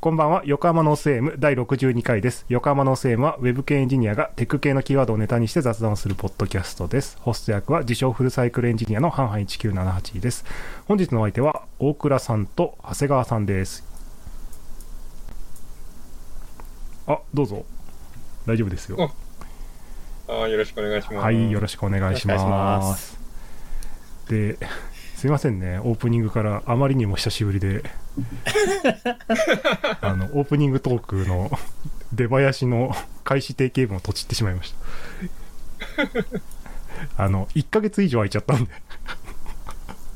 こんばんは、横浜ノース AM 第62回です。横浜ノース AM は、ウェブ系エンジニアがテック系のキーワードをネタにして雑談をするポッドキャストです。ホスト役は、自称フルサイクルエンジニアのハンハン1978です。本日のお相手は、大倉さんと長谷川さんです。あ、どうぞ。大丈夫ですよ。あーよろしくお願いします。はい、よろしくお願いしま。よろしくお願いしますで、すいませんね、オープニングからあまりにも久しぶりで、あの、オープニングトークの出囃子の開始定型文をとちってしまいました。あの、1ヶ月以上空いちゃったんで、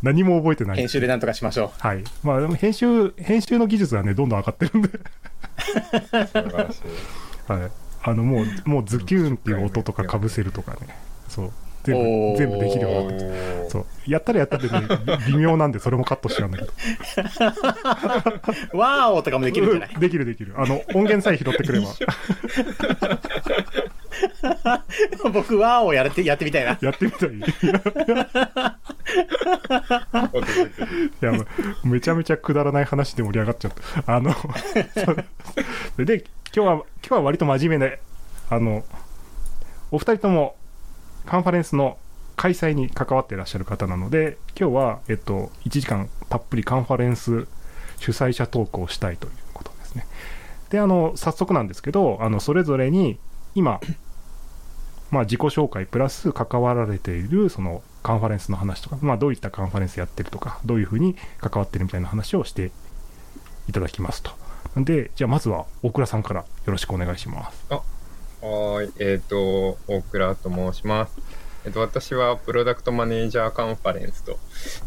何も覚えてない。編集でなんとかしましょはい。まあ、でも編集、編集の技術はね、どんどん上がってるんで。はい。あの、もう、もうズキューンっていう音とか被せるとかね、そう。全部、全部できるようになってそう。やったらやったでね、微妙なんで、それもカットしちゃうんだけど。う。わーおとかもできるんじゃない？できるできる。あの、音源さえ拾ってくれば。僕、わーおやって、やってみたいな。やってみたい。いや、めちゃめちゃくだらない話で盛り上がっちゃった。あの、で、今日は、今日は割と真面目で、あの、お二人ともカンファレンスの開催に関わっていらっしゃる方なので、今日は、えっと、1時間たっぷりカンファレンス主催者トークをしたいということですね。で、あの、早速なんですけど、あの、それぞれに、今、まあ、自己紹介プラス関わられている、その、カンファレンスの話とか、まあ、どういったカンファレンスやってるとか、どういうふうに関わってるみたいな話をしていただきますと。で、じゃあ、まずは、大倉さんからよろしくお願いします。はーい、えっ、と、大倉と申します。えっ、と、私はプロダクトマネージャーカンファレンスと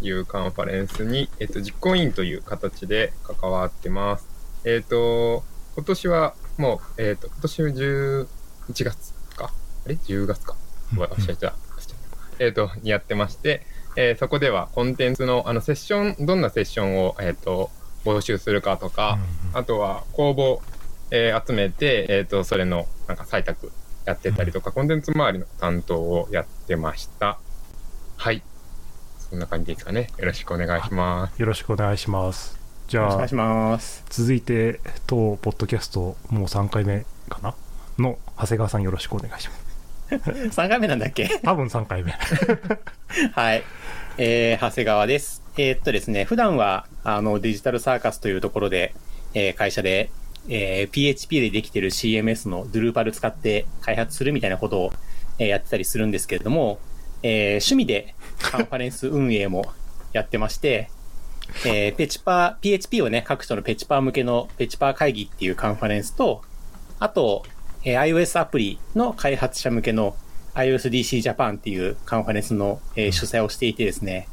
いうカンファレンスに、えっ、と、実行委員という形で関わってます。えっ、と、今年はもう、えっ、と、今年の11月か？あれ ?10 月か？うん忘れちゃった。えっ、と、にやってまして、えーそこではコンテンツの、あの、セッション、どんなセッションを、えっ、と、募集するかとか、あとは公募、えー集めて、えっ、と、それの、なんか採択やってたりとか、コンテンツ周りの担当をやってました。はい。そんな感じですかね。よろしくお願いします。よろしくお願いします。じゃあよろしくお願いし、ます。続いて、当ポッドキャスト、もう3回目かな？の、長谷川さんよろしくお願いします。3回目なんだっけ？多分3回目。はい。えー、長谷川です。えーっとですね、普段は、あの、デジタルサーカスというところで、えー会社で、えー PHP でできてる CMS の Drupal 使って開発するみたいなことを、えーやってたりするんですけれども、えー趣味でカンファレンス運営もやってまして、えーペチパー、PHP をね、各所のペチパー向けのペチパー会議っていうカンファレンスと、あと、えー iOS アプリの開発者向けの iOSDC Japan っていうカンファレンスの、えー主催をしていてですね、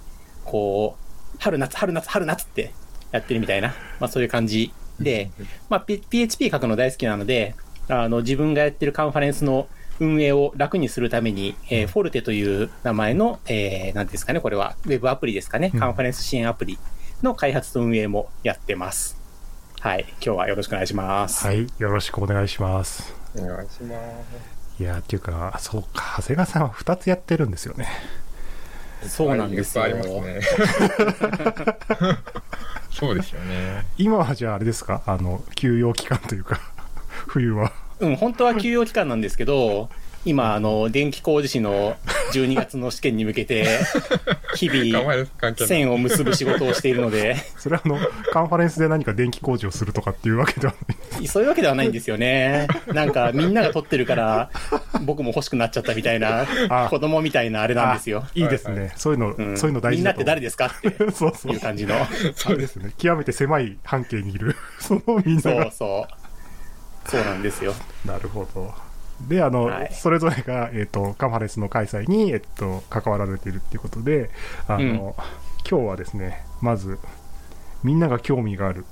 こう、春夏、春夏、春夏ってやってるみたいな、まあそういう感じで、まあ、P- PHP 書くの大好きなので、あの、自分がやってるカンファレンスの運営を楽にするために、えーフォルテという名前の、えー、なんですかね、これは、ウェブアプリですかね、うんカンファレンス支援アプリの開発と運営もやってます。はい。今日はよろしくお願いします。はい、よろしくお願いします。お願いします。いやー、っていうか、そうか、長谷川さんは2つやってるんですよね。そうなんですよ。はいいっぱいありますね。そうですよね。今はじゃああれですか？あの、休養期間というか、冬は。うん、本当は休養期間なんですけど、今、あの、電気工事士の12月の試験に向けて、日頑々。線を結ぶ仕事をしているので、それはあの、カンファレンスで何か電気工事をするとかっていうわけではない。そういうわけではないんですよね。なんか、みんなが撮ってるから、僕も欲しくなっちゃったみたいなあ、子供みたいなあれなんですよ。あいいですね。はいそういうの、うんそういうの大みんなって。誰ですかって そうそういう。感じの。そうですね。極めて狭い半径にいる、そのみんなそうが。そう。そうなんですよ。なるほど。で、あの、はいそれぞれが、えっ、と、カンファレンスの開催に、えっ、と、関わられているっていうことで、あの、今日はですね、まず、みんなが興味がある。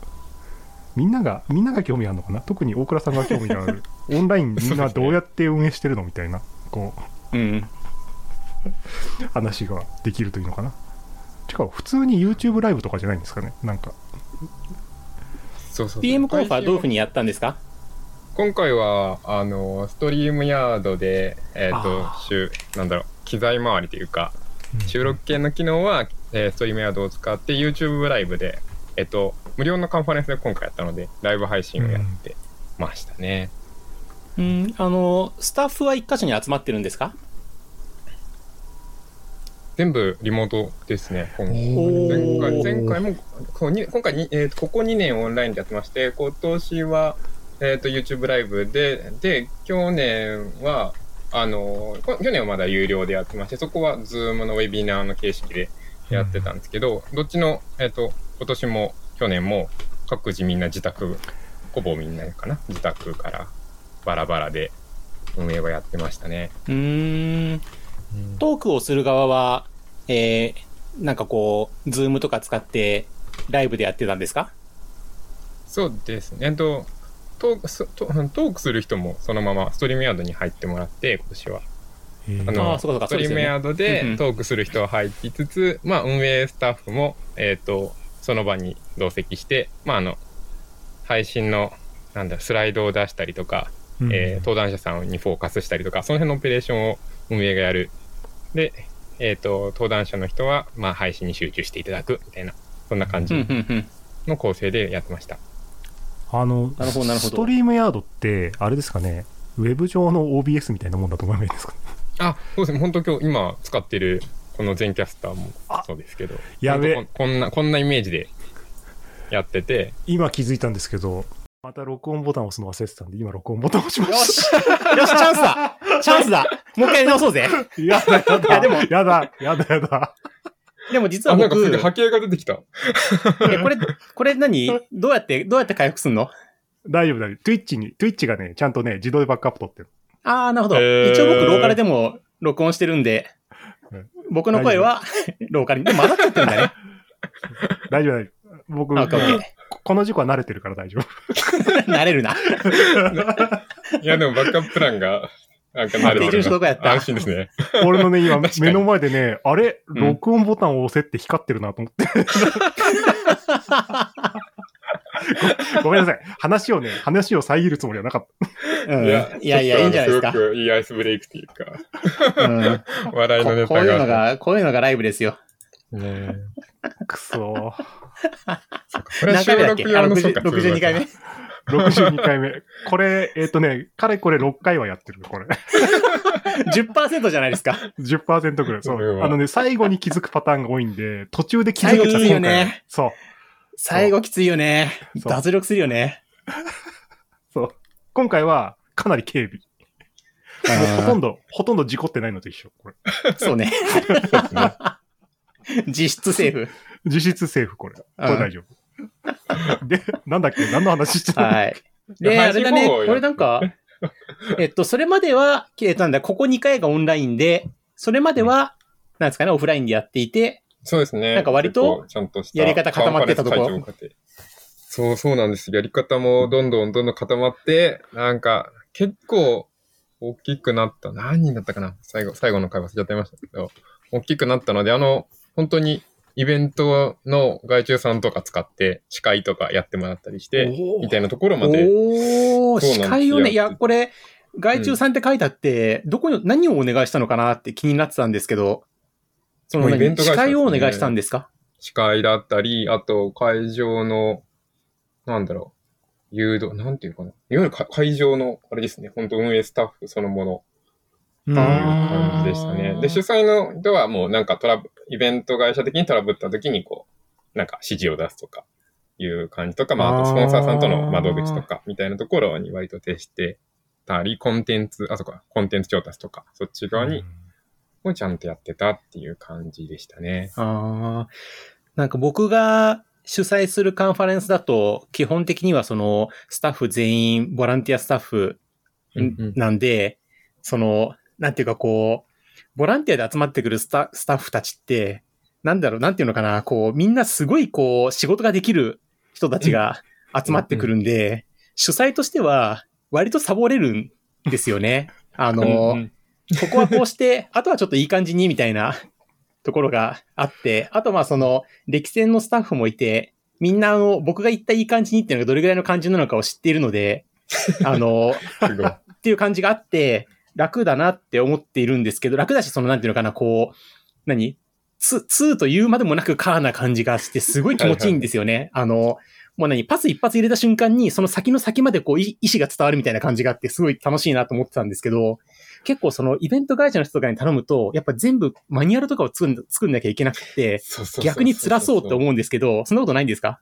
みんなが、みんなが興味あるのかな？特に大倉さんが興味がある。オンラインみんなどうやって運営してるのみたいな、こう、うん。話ができるというのかな？てか、普通に YouTube ライブとかじゃないんですかね？なんか。そうそうそう PM コンファはどういうふうにやったんですか？今回は、あの、ストリームヤードで、えっ、とあ、週、なんだろう、機材周りというか、収録系の機能は、えーストリームヤードを使って YouTube ライブで、えっと、無料のカンファレンスで今回やったので、ライブ配信をやってましたね。うん、あの、スタッフは一箇所に集まってるんですか？全部リモートですね、今回。お前回前回もこうに今回に、えーとここ2年オンラインでやってまして今年は、えー、と YouTube ライブでで去年はあのこ去年はまだ有料でやってましてそこは Zoom のウェビナーの形式でやってたんですけど、どっちの、えー、と今年も去年も各自みんな自宅ほぼみんなかな？自宅からバラバラで運営はやってましたね。うーん。トークをする側は、えー、なんかこう、ズームとか使ってライブでやってたんですか？そうですね。えっと、トークすトトークする人もそのままストリームヤードに入ってもらって、今年は。えーあのあーそうかそうかストリームヤードでトークする人は入りつつ、まあ、運営スタッフも、えっ、と、その場に同席して、まあ、あの、配信の、なんだスライドを出したりとか、うんえー登壇者さんにフォーカスしたりとか、その辺のオペレーションを運営がやる。で、えっ、と、登壇者の人は、まあ、配信に集中していただくみたいな、そんな感じ。の構成でやってました。あのなるほどなるほど。ストリームヤードってあれですかねウェブ上の OBS みたいなもんだと思えばいいです。かあ、そうですね。本当今日今使ってるこの全キャスターもそうですけど。やべ。こんこんな、こんなイメージでやってて、今気づいたんですけどまた録音ボタンを押すの忘れてたんで今録音ボタンを押しましよし。よし、チャンスだ。チャンスだ。もう一回直そうぜ。たやだやだ。いやでも。やだやだやだでも実はあ、なんか波形が出てきた。えこれ、これ何？どうやって、どうやって回復すんの？大丈夫大丈夫 Twitch に Twitch がねちゃんとね自動でバックアップ取ってるあー、なるほど。へー一応僕、ローカルでも録音してるんでうん、僕の声はローカルに。でも混ざっちゃってるんだね。大丈夫大丈夫僕この事故は慣れてるから大丈夫 慣れるな。いや、でもバックアッププランが、なんか慣れてるこやった。安心ですね。俺のね今目の前でねあれ？うん。録音ボタンを押せって光ってるなと思って。ご めんなさい。話をね話を遮るつもりはなかった。うん。いやいや、いいんじゃないですか？すごくいいアイスブレイクっていうか、うん。笑いのネタここういうのが。が、こういうのがライブですよ。ねくそー。これは収何回目だっけ？あ録用の、そうか60 62回目。62回目。これ、えっ、とね、かれこれ6回はやってる、これ。10%じゃないですか。10%くらい。そう。あのね、最後に気づくパターンが多いんで、途中で気づいちゃった最後きついよねそう。最後きついよね。そう脱力するよね。そう。今回は、かなり軽微。もうほとんど、ほとんど事故ってないのと一緒。これ。そうね。実質セーフ。実質セーフ、これ。これ大丈夫。で、なんだっけ？何の話してたのはい。で、あれだね、これなんか、えっと、それまでは、えっと、なんだ、ここ2回がオンラインで、それまでは、なんですかね、オフラインでやっていて、そうですね。なんか割と結構ちゃんとしたやり方固まってたとこカンファレンス会長がいてそうそうなんです。やり方もどんどんどんどん固まって、なんか結構大きくなった。何人だったかな？最後、最後の回忘れちゃってましたけど、大きくなったので、あの、本当にイベントの外注さんとか使って司会とかやってもらったりして、みたいなところまで、お司会をね、いやや、これ、外注さんって書いてあって、どこに、何をお願いしたのかなって気になってたんですけど、そのイベン何、トね。司会をお願いしたんですか？司会だったり、あと会場の、なんだろう、誘導、なんていうかな。いわゆるか会場の、あれですね、本当運営スタッフそのものうんっていうあ感じでしたね。で、主催の人はもうなんかトラブ、イベント会社的にトラブった時にこう、なんか指示を出すとかいう感じとか、まあ、あとスポンサーさんとの窓口とかみたいなところに割と徹してたり、コンテンツ、あ、そこか、コンテンツ調達とか、そっち側にもちゃんとやってたっていう感じでしたね。ああ。なんか僕が主催するカンファレンスだと、基本的にはその、スタッフ全員、ボランティアスタッフうんうんなんで、その、なんていうかこう、ボランティアで集まってくるスタスタッフたちって、なんだろう、なんていうのかな、こう、みんなすごいこう、仕事ができる人たちが集まってくるんで、主催としては、割とサボれるんですよね。あの、うんうんここはこうして、あとはちょっといい感じにみたいなところがあって、あとまあその、歴戦のスタッフもいて、みんなあの、僕が言ったいい感じにっていうのがどれぐらいの感じなのかを知っているので、あの。っていう感じがあって、楽だなって思っているんですけど、楽だし、その、なんていうのかな、こう、何？ツ、ツーと言うまでもなくカーな感じがして、すごい気持ちいいんですよね。あの、もう何、パス一発入れた瞬間に、その先の先までこう、い意志が伝わるみたいな感じがあって、すごい楽しいなと思ってたんですけど、結構そのイベント会社の人とかに頼むと、やっぱ全部マニュアルとかを作ん作んなきゃいけなくて、逆に辛そうって思うんですけど、そんなことないんですか？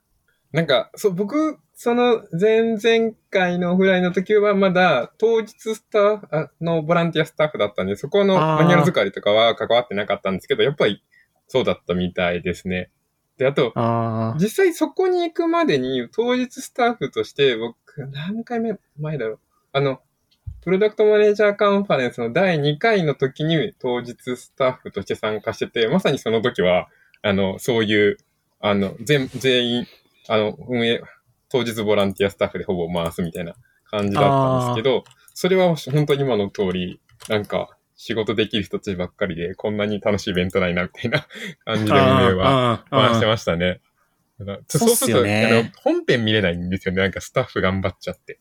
なんか、そう、僕、その前々回のオフラインの時はまだ当日スタッフあのボランティアスタッフだったんで、そこのマニュアル作りとかは関わってなかったんですけど、やっぱりそうだったみたいですね。で、あと、ああ。実際そこに行くまでに当日スタッフとして僕、何回目前だろう。あの、プロダクトマネージャーカンファレンスの第2回の時に当日スタッフとして参加してて、まさにその時は、あの、そういう、あの、全、全員、あの、運営、当日ボランティアスタッフでほぼ回すみたいな感じだったんですけど、それは本当に今の通り、なんか、仕事できる人たちばっかりで、こんなに楽しいイベントないな、みたいな感じで運営は回してましたね。そうっすると、あの、本編見れないんですよね。なんかスタッフ頑張っちゃって。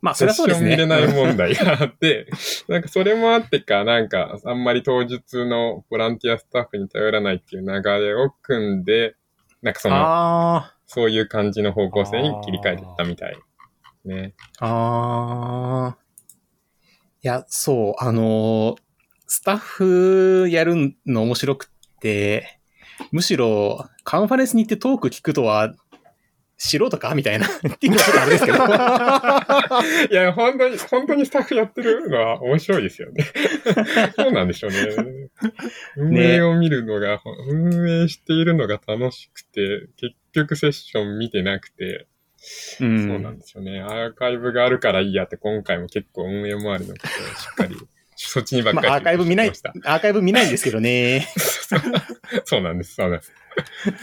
まあ、それはそうですね。セッション見れない問題があって、なんかそれもあってか、なんかあんまり当日のボランティアスタッフに頼らないっていう流れを組んで、なんかその、あそういう感じの方向性に切り替えていったみたい。ね。あ。ああ。いや、そう、あのースタッフやるの面白くって、むしろ、カンファレンスに行ってトーク聞くとは、素人か？みたいな。っていうのはあれですけど。いや、本当に、本当にスタッフやってるのは面白いですよね。そうなんでしょうね。運営を見るのが、運営しているのが楽しくて、結局セッション見てなくて、うそうなんですよね。アーカイブがあるからいいやって、今回も結構運営周りのことをしっかり、そっちにばっかりまあ、アーカイブ見ない、アーカイブ見ないんですけどね。そうなんです、そうなんです。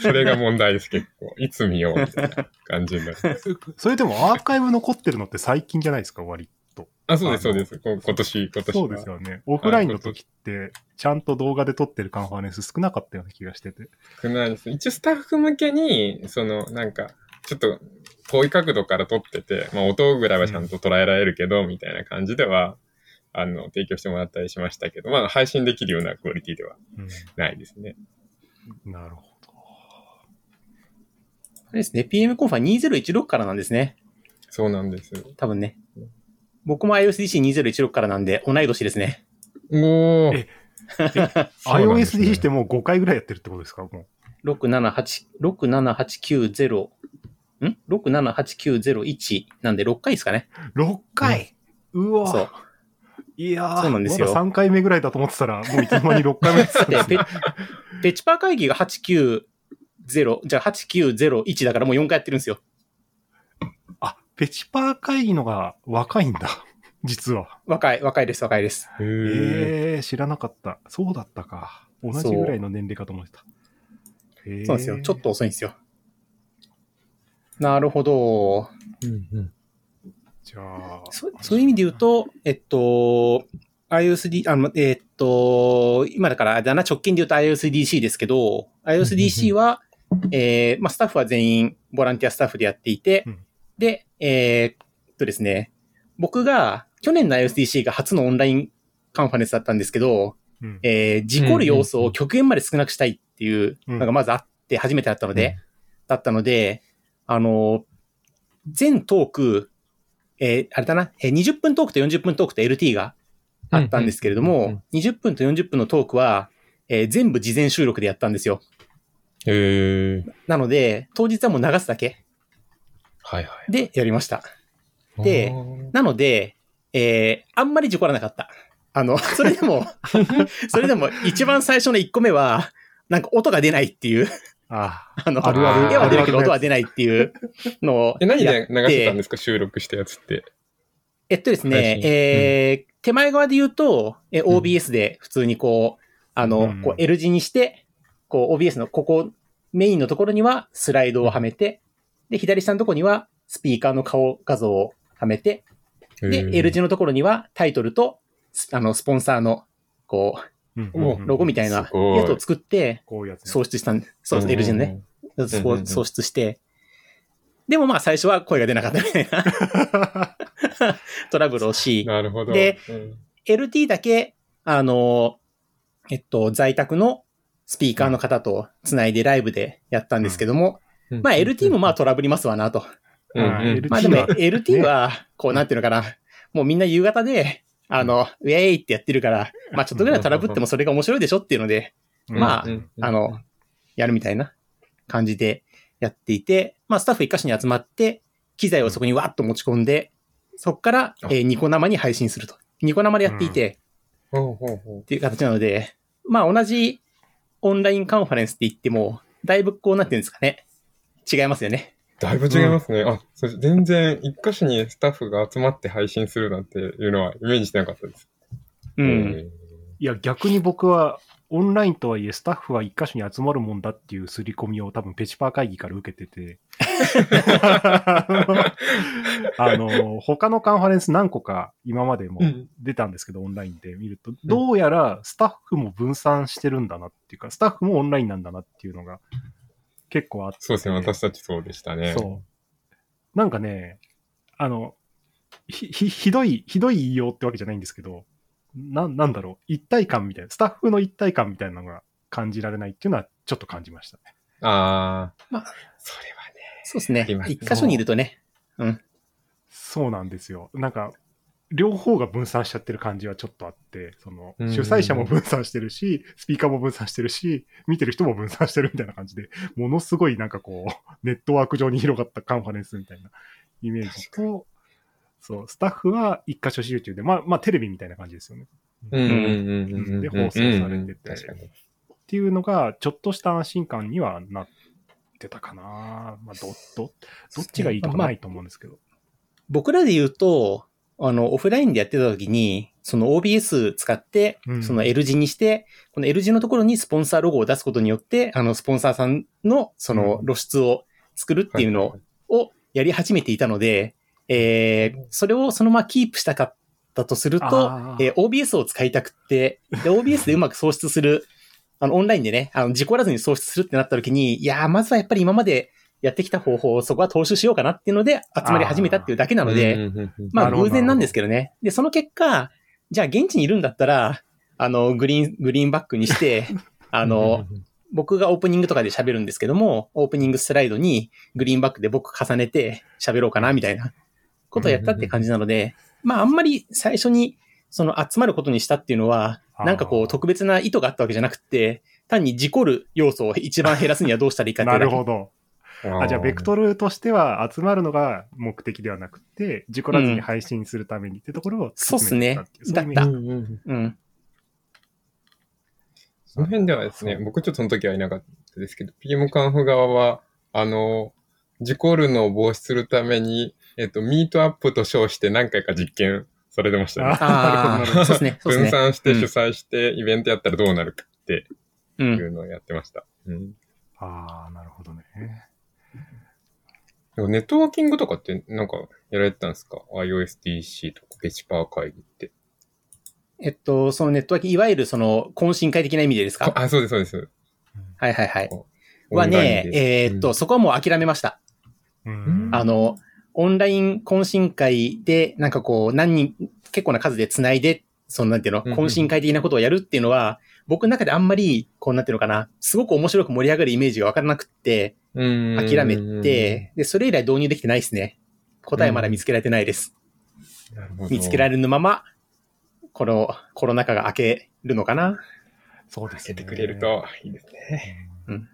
それが問題です、結構。いつ見ようみたいな感じになる。それでもアーカイブ残ってるのって最近じゃないですか、割と。あ、そうです、そうです。こ今年、今年は。そうですよね。オフラインの時って、ちゃんと動画で撮ってるカンファレンス少なかったような気がしてて。少ないです。一応スタッフ向けに、その、なんか、ちょっと遠い角度から撮ってて、まあ音ぐらいはちゃんと捉えられるけど、みたいな感じでは、あの、提供してもらったりしましたけど、まあ配信できるようなクオリティではないですね。うん。なるほど。あれですね、PM コンファ2016からなんですね。そうなんです。多分ね。僕も iOSDC2016 からなんで、同い年ですね。おー。iOSDC ってもう5回ぐらいやってるってことですか？も678、67890、ん ?67890-1 なんで6回ですかね。う。6回、うわそう。いやー、そうなんですよまだ3回目ぐらいだと思ってたら、もういつの間に6回目やってたんですね。ペチパー会議が890、じゃあ8901だからもう4回やってるんですよ。あ、ペチパー会議のが若いんだ。実は。若い、若いです、若いです。へーええー、知らなかった。そうだったか。同じぐらいの年齢かと思ってた。へーそうなんですよ。ちょっと遅いんですよ。なるほど。うんうんじゃあ、そそういう意味で言うと、えっと、iOSD、あの、えっと、今だから、だな、直近で言うと iOSDC ですけど、iOSDC は、えー、まあ、スタッフは全員ボランティアスタッフでやっていて、うん。で、えーっとですね、僕が、去年の iOSDC が初のオンラインカンファレンスだったんですけど、うん。えー、事故る要素を極限まで少なくしたいっていうのがまずあって、初めてだったので、だったので、あの、全トーク、えーあれだな、えー20分トークと40分トークと LT があったんですけれどうんうんも、20分と40分のトークは、えー全部事前収録でやったんですよ。へーなので、当日はもう流すだけはいはい。でやりました。でなので、えーあんまり事故らなかった。あの、それでも、それでも一番最初の1個目は、なんか音が出ないっていう、あ。あの、あるある。絵は出るけど音は出ないっていうのを え、何やって。で流してたんですか？収録したやつって。えっとですねえー手前側で言うと、えー OBS で普通にこう、あの、うん。こう L 字にして、こう OBS のここ、メインのところにはスライドをはめて、で、左下のところにはスピーカーの顔画像をはめて、で、L 字のところにはタイトルと、スあの、スポンサーの、こあ、うん。おう、ロゴみたいなやつを作って。創出したんそうです、L 字のね。。創出して、でもまあ最初は声が出なかったみたいな。トラブルをし、なるほど。でうん。LT だけ、あの、えっと、在宅のスピーカーの方と繋いでライブでやったんですけども、まあ LT もまあトラブりますわなと。うんまあでもは LT は、こうなんていうのかな、もうみんな夕方で、あの、ウェイってやってるから、まあちょっとぐらいトラブってもそれが面白いでしょっていうので、うん。まあうん。あの、やるみたいな感じでやっていて、まあスタッフ一箇所に集まって、機材をそこにわっと持ち込んで、そこから、えーニコ生に配信すると。ニコ生でやっていて、っていう形なので、まあ同じオンラインカンファレンスって言っても、だいぶこうなってるんですかね。違いますよね。うだいぶ違いますね。あ、そ全然一箇所にスタッフが集まって配信するなんていうのはイメージしてなかったです。うん。いや、逆に僕は、オンラインとはいえ、スタッフは一箇所に集まるもんだっていう刷り込みを多分ペチパー会議から受けてて、あの、他のカンファレンス何個か今までもうん出たんですけど、オンラインで見ると、どうやらスタッフも分散してるんだなっていうか、スタッフもオンラインなんだなっていうのが結構あって。そうですね。私たちそうでしたね。そう。なんかね、あの、ひ、ひ、ひどい、ひどい言いようってわけじゃないんですけど、な、なんだろう、一体感みたいな、スタッフの一体感みたいなのが感じられないっていうのはちょっと感じましたね。ああ。まあそれはね。そうですね一箇所にいるとね。うん。そうなんですよ。なんか、両方が分散しちゃってる感じはちょっとあって、その、うん主催者も分散してるし、スピーカーも分散してるし、見てる人も分散してるみたいな感じで、ものすごいなんかこう、ネットワーク上に広がったカンファレンスみたいなイメージと、そう、スタッフは一箇所集中で、まあ、まあテレビみたいな感じですよね。うんうんうんうんうん。で放送されてて。っていうのが、ちょっとした安心感にはなってたかな。まあ、ど、ど、どっちがいいとかないと思うんですけど。僕らで言うと、あの、オフラインでやってた時に、その OBS 使ってう、ん。その L 字にして、この L 字のところにスポンサーロゴを出すことによって、あの、スポンサーさんのそのうん。露出を作るっていうのをやり始めていたので、えー、それをそのままキープしたかったとするとえー OBS を使いたくって、で、OBS でうまく創出する、あの、オンラインでね、あの、事故らずに創出するってなった時に、いやー、まずはやっぱり今までやってきた方法をそこは踏襲しようかなっていうので集まり始めたっていうだけなので、まあ偶然なんですけどね。で、その結果、じゃあ現地にいるんだったら、あの、グリーン、グリーンバックにして、あの、僕がオープニングとかで喋るんですけども、オープニングスライドにグリーンバックで僕重ねて喋ろうかなみたいなことをやったって感じなので、まああんまり最初にその集まることにしたっていうのは、なんかこう特別な意図があったわけじゃなくて、単に事故る要素を一番減らすにはどうしたらいいかっていなうだけ。るほど。ああ、じゃあ、ベクトルとしては集まるのが目的ではなくて、事故らずに配信するためにってところをそうっすね突き詰めていったっていうそういうイメージだったうんうんうん。その辺ではですね、僕ちょっとその時はいなかったですけど、PM カンフ側は、あの、事故るのを防止するために、えっと、ミートアップと称して何回か実験されてましたね。ああ、そうですね。分ね。散して主催してイベントやったらどうなるかってう。いうんのをやってました。うんああ、なるほどね。でもネットワーキングとかってなんかやられてたんですか ?iOSDC とかペチパー会議って。えっと、そのネットワーク、いわゆるその懇親会的な意味でですか？あ、そうです、そうです。はいはいはい。オはねでえーっと、そこはもう諦めました。うんあの、オンライン懇親会で、なんかこう、何人、結構な数で繋いで、そのなんていうの、うんうん懇親会的なことをやるっていうのは、僕の中であんまり、こうなんていうのかな、すごく面白く盛り上がるイメージがわからなくって、諦諦めて、で、それ以来導入できてないですね。答えまだ見つけられてないです。見つけられれるまま、このコロナ禍が明けるのかなそうですね。てくれるといいですね。うん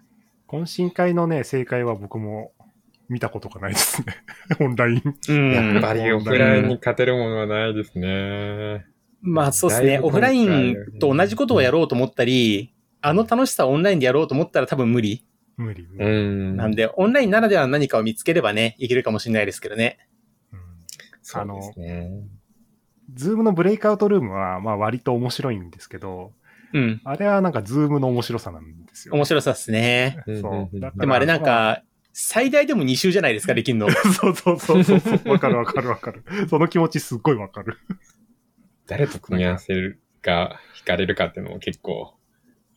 懇親会のね、正解は僕も見たことがないですね。オンライン。うん。やっぱりオフラインに勝てるものはないですね。まあそうですね。オフラインと同じことをやろうと思ったり、あの楽しさをオンラインでやろうと思ったら多分無理。無理。無理。うん。なんで、オンラインならではの何かを見つければね、いけるかもしれないですけどね。うんそうですね。ズームのブレイクアウトルームは、まあ割と面白いんですけど、うん。あれはなんかズームの面白さなんですよ。面白さですね。そうでもあれなん、か、最大でも2週じゃないですか、できんの。そ うそうそうそうそう。わかるわかるわかる。その気持ちすっごいわかる。誰と組み合わせるか、惹かれるかっていうのも結構、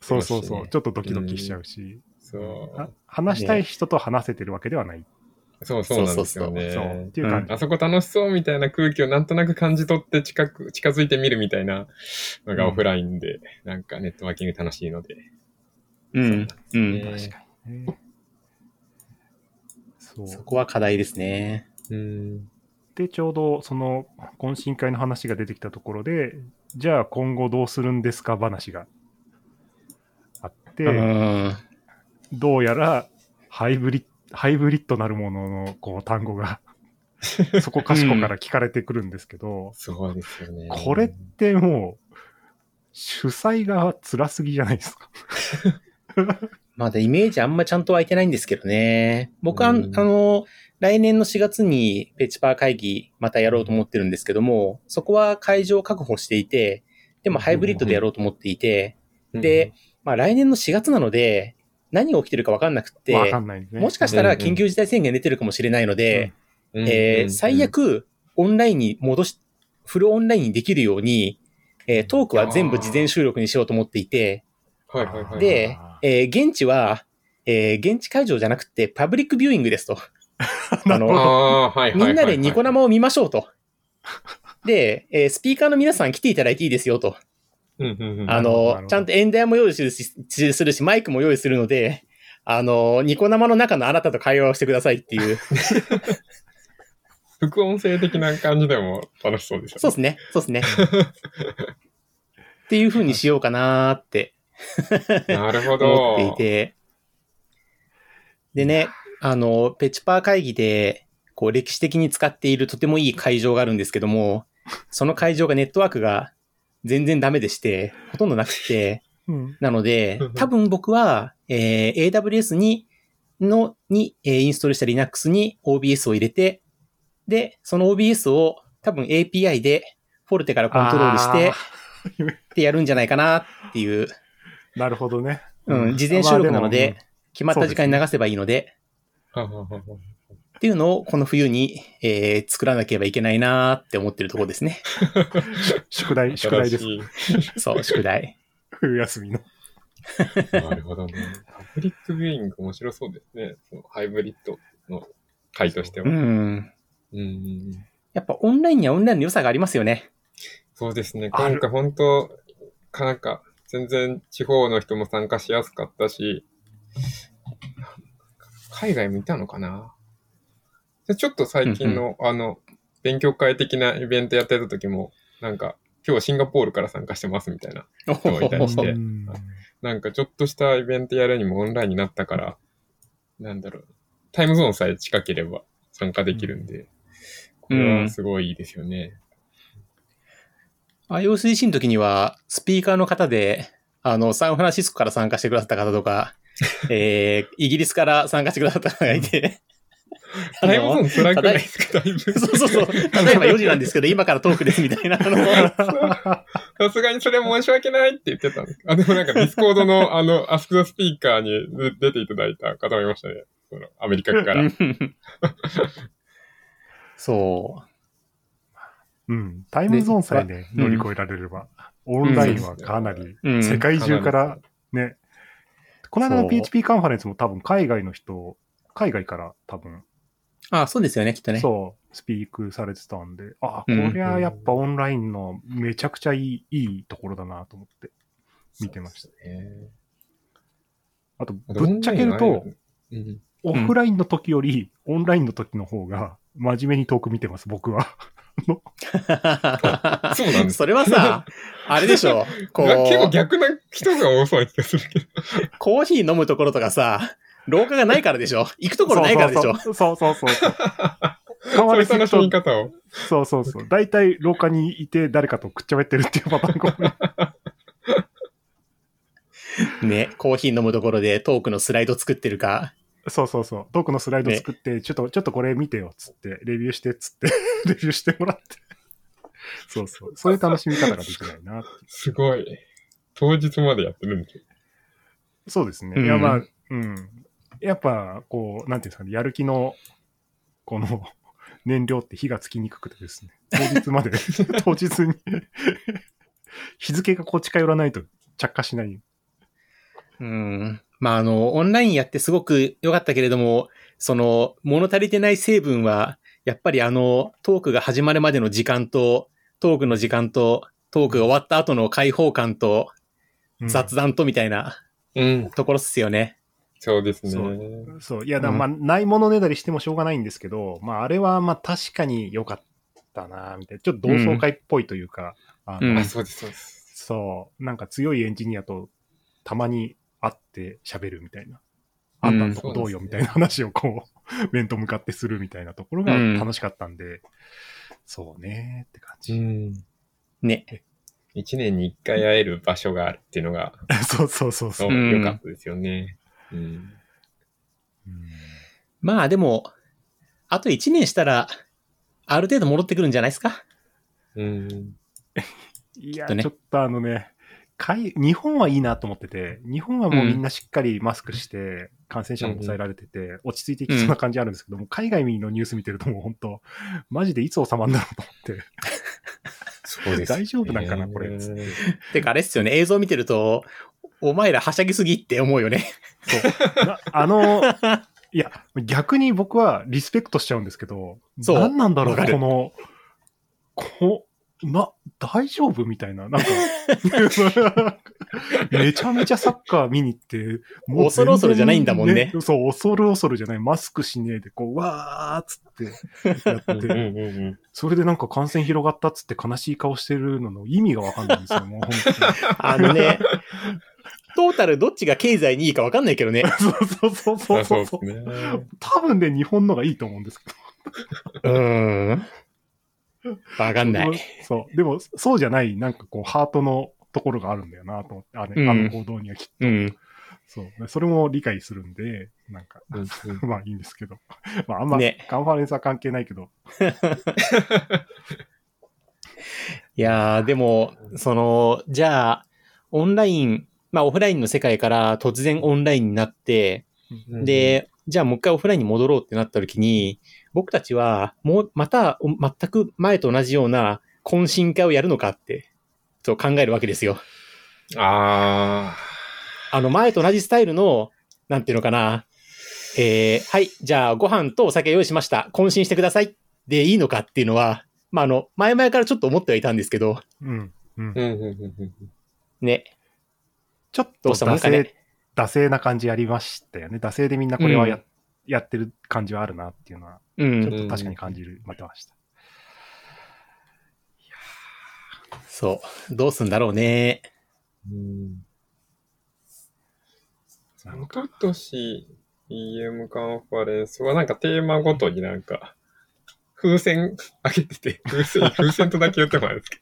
そうそうそう。ちょっとドキドキしちゃうし、そは話したい人と話せてるわけではない。う、そうそうなんですよね。そうっていう感じ。あそこ楽しそうみたいな空気をなんとなく感じ取って近く、近づいてみるみたいなのがオフラインで、なんかネットワーキング楽しいので。うん。うん。ね確かにね。そう。そこは課題ですね。うん。で、ちょうどその懇親会の話が出てきたところで、じゃあ今後どうするんですか話があって、うん。どうやらハイブリッハイブリッドなるもののこう単語が そこかしこから聞かれてくるんですけど、すごいですよね。これってもう主催が辛すぎじゃないですか。まだイメージあんまちゃんと湧いてないんですけどね。僕は、あうんの、来年の4月にペチパー会議またやろうと思ってるんですけども、そこは会場を確保していて、でもハイブリッドでやろうと思っていて、で、まあ来年の4月なので、何が起きてるかわかんなくって。もしかしたら緊急事態宣言出てるかもしれないので、うん、えー最悪オンラインに戻し、フルオンラインにできるように、えートークは全部事前収録にしようと思っていて、はいはいはい。であ、えー現地は、えー現地会場じゃなくてパブリックビューイングですと。あの。みんなでニコ生を見ましょうと。で、えースピーカーの皆さん来ていただいていいですよと。あのちゃんと演台も用意するし、するし、マイクも用意するので、あの、ニコ生の中のあなたと会話をしてくださいっていう。副音声的な感じでも楽しそうですよね。そうですね。そうですね。っていう風にしようかなーってなるほど。思っていて。でね、あの、ペチパー会議で、こう歴史的に使っているとてもいい会場があるんですけども、その会場がネットワークが全然ダメでして、ほとんどなくて、うん。なので、多分僕は、えー AWS に、の、に、えーインストールした Linux に OBS を入れて、で、その OBS を多分 API でフォルテからコントロールして、ってやるんじゃないかなっていう、なるほどね。うん、事前収録なので、決まった時間に流せばいいので、っていうのをこの冬に、えー作らなければいけないなって思ってるところですね。宿題、宿題です。そう、宿題。冬休みの。いなるほどね。パブリックビューイング面白そうですね。そのハイブリッドの回としては。ううん。ん。うんやっぱオンラインにはオンラインの良さがありますよね。そうですね。ある今回本当、かなんか、全然地方の人も参加しやすかったし、海外もいたのかな？でちょっと最近の、あの、勉強会的なイベントやってた時も、なんか、今日シンガポールから参加してますみたいな。人がいたりしてうんなんかちょっとしたイベントやるにもオンラインになったから、なんだろう。タイムゾーンさえ近ければ参加できるんで、これはすごいいいですよね。 iOSDC の時には、スピーカーの方で、あの、サンフランシスコから参加してくださった方とか、えー、イギリスから参加してくださった方がいて、あ、タイムゾーンの、辛くないですかだいぶ。そうそうそう、例えば4時なんですけど、今からトークですみたいな、さすがにそれ申し訳ないって言ってたんです。あ、でもなんかディスコードのあの、 Ask the Speaker に出ていただいた方もいましたね。そのアメリカから。そうん。タイムゾーンさえね、うん乗り越えられれば、オンラインはかなり。世界中からね、この間の PHP カンファレンスも多分海外の人、海外から多分、あ、そうですよね、きっとね。そう、スピークされてたんで、あ、こうんりゃやっぱオンラインのめちゃくちゃいい、いいところだなと思って見てました。ねあと、ぶっちゃけると、、うん、オフラインの時より、オンラインの時の方が、真面目にトーク見てます、僕は。そうなんですそれはさ、あれでしょ。こな結構う、逆な人が多そうな気がするけど。コーヒー飲むところとかさ、廊下がないからでしょ。行くところないからでしょ。そうそうそうそうそう。そう代わりいう楽しみに方を。そうそうそう。大体廊下にいて誰かとくっちゃべってるっていうパターンが多いね、コーヒー飲むところでトークのスライド作ってるか。そうそうそう。トークのスライド作って、ちょっと、ちょっとこれ見てよ、つって、レビューして、つって、レビューしてもらって。そうそう。そういう楽しみ方ができないな。すごい。当日までやってるんですよ。そうですね。うんいや、まあ、うん。やっぱ、こう、なんていうんですかね、やる気の、この、燃料って火がつきにくくてですね。当日まで、当日に、日付がこう近寄らないと着火しない。うん。まあ、あの、オンラインやってすごく良かったけれども、その、物足りてない成分は、やっぱりあの、トークが始まるまでの時間と、トークの時間と、トークが終わった後の開放感と、うん雑談とみたいな、うん。ところっすよね。そうですね。そうそう。いや、だまあ、ないものねだりしてもしょうがないんですけど、まあ、あれはまあ、確かに良かったな、みたいな。ちょっと同窓会っぽいというか、あの、うんあ、そうです、そうです。そう、なんか強いエンジニアとたまに会って喋るみたいな。あんたのとこどうようんみたいな話をこう、面と向かってするみたいなところが楽しかったんで、そうねって感うじ。ん。ね。一年に一回会える場所があるっていうのが、そうそうそうそう。そう良かったですよね。うん。うんまあでも、あと1年したら、ある程度戻ってくるんじゃないですか？うん。いや、とねちょっとあのね、海日本はいいなと思ってて、日本はもうみんなしっかりマスクして、感染者も抑えられてて、落ち着いていきそうな感じあるんですけども、海外のニュース見てるともう本当、マジでいつ収まるんだろうと思って。そうです、大丈夫なんかなこれ。ててかあれっすよね、映像見てると、お前らはしゃぎすぎって思うよね。そう。なあの、いや、逆に僕はリスペクトしちゃうんですけど、そう。何なんだろう、この、こ、な、大丈夫？みたいな。なんか、めちゃめちゃサッカー見に行って、も恐る恐るじゃないんだもんねそう、恐る恐るじゃない。マスクしねえで、こう、わーっつってやっうんうんて、うんそれでなんか感染広がったっつって悲しい顔してるのの意味がわかんないんですよ、もう本あのね、トータルどっちが経済にいいか分かんないけどね。当に。そうそうそうあそそううですね。多分ね、日本のがいいと思うんですけど。うーん。分かんない。そう。でも、そうじゃない、なんかこう、ハートのところがあるんだよなと思って、あれ、うんあの行動にはきっと。うん。そう。それも理解するんで、なんか、うんうん まあいいんですけど。まああんま、ねカンファレンスは関係ないけど。いやー、でも、その、じゃあ、オンライン、まあオフラインの世界から突然オンラインになって、うん、で、じゃあもう一回オフラインに戻ろうってなった時に、僕たちはもうまたお全く前と同じような懇親会をやるのかって、そう考えるわけですよ。ああの前と同じスタイルの、なんていうのかな、えー、はい、じゃあご飯とお酒用意しました。懇親してください。でいいのかっていうのは、まああの、前々からちょっと思ってはいたんですけど、うん。うんー。うんうんうんうんね、ちょっどと惰うしたもんかね性、惰性な感じありましたよね。惰性でみんなこれはや,、やってる感じはあるなっていうのは、うちょっん、と確かに感じる、待ってました。そう。どうすんだろうね。うん。なん今年 EM カンファレンスはなんかテーマごとになんか、風船開けてて、風船、風船とだけ言ってもらうんですけ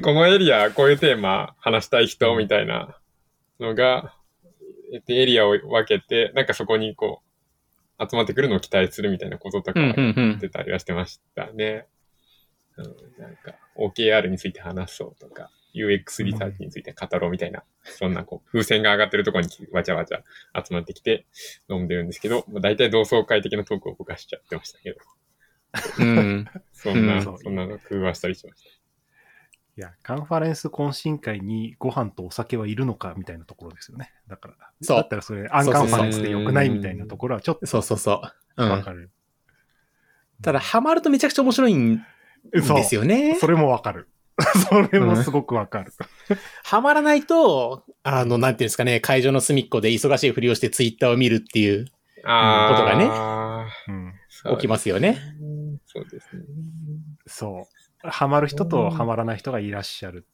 ど、このエリアこういうテーマ話したい人みたいなのが、えっとエリアを分けて、なんかそこにこう、集まってくるのを期待するみたいなこととかうん、うん、う言っん。てたりはしてましたね。うん、なんか、OKR について話そうとか、UX リサーチについて語ろうみたいな、そんなこう、風船が上がってるところにわちゃわちゃ集まってきて飲んでるんですけど、まあ、大体同窓会的なトークを僕はしちゃってましたけど、うん。そんな、うんそんなの工夫はしたりしましいや、カンファレンス懇親会にご飯とお酒はいるのかみたいなところですよね。だから、そうだったらそれ、アンカンファレンスでよくないみたいなところはちょっそうそうそう。うん。とわかる。ただ、ハマるとめちゃくちゃ面白いんそうですよね。それもわかる。それもすごくわかる。ハマらないと、あの、なんていうんですかね、会場の隅っこで忙しいふりをしてツイッターを見るっていう。ことがねうん。そう起きますよね。そうですね。そう。ハマる人とハマらない人がいらっしゃる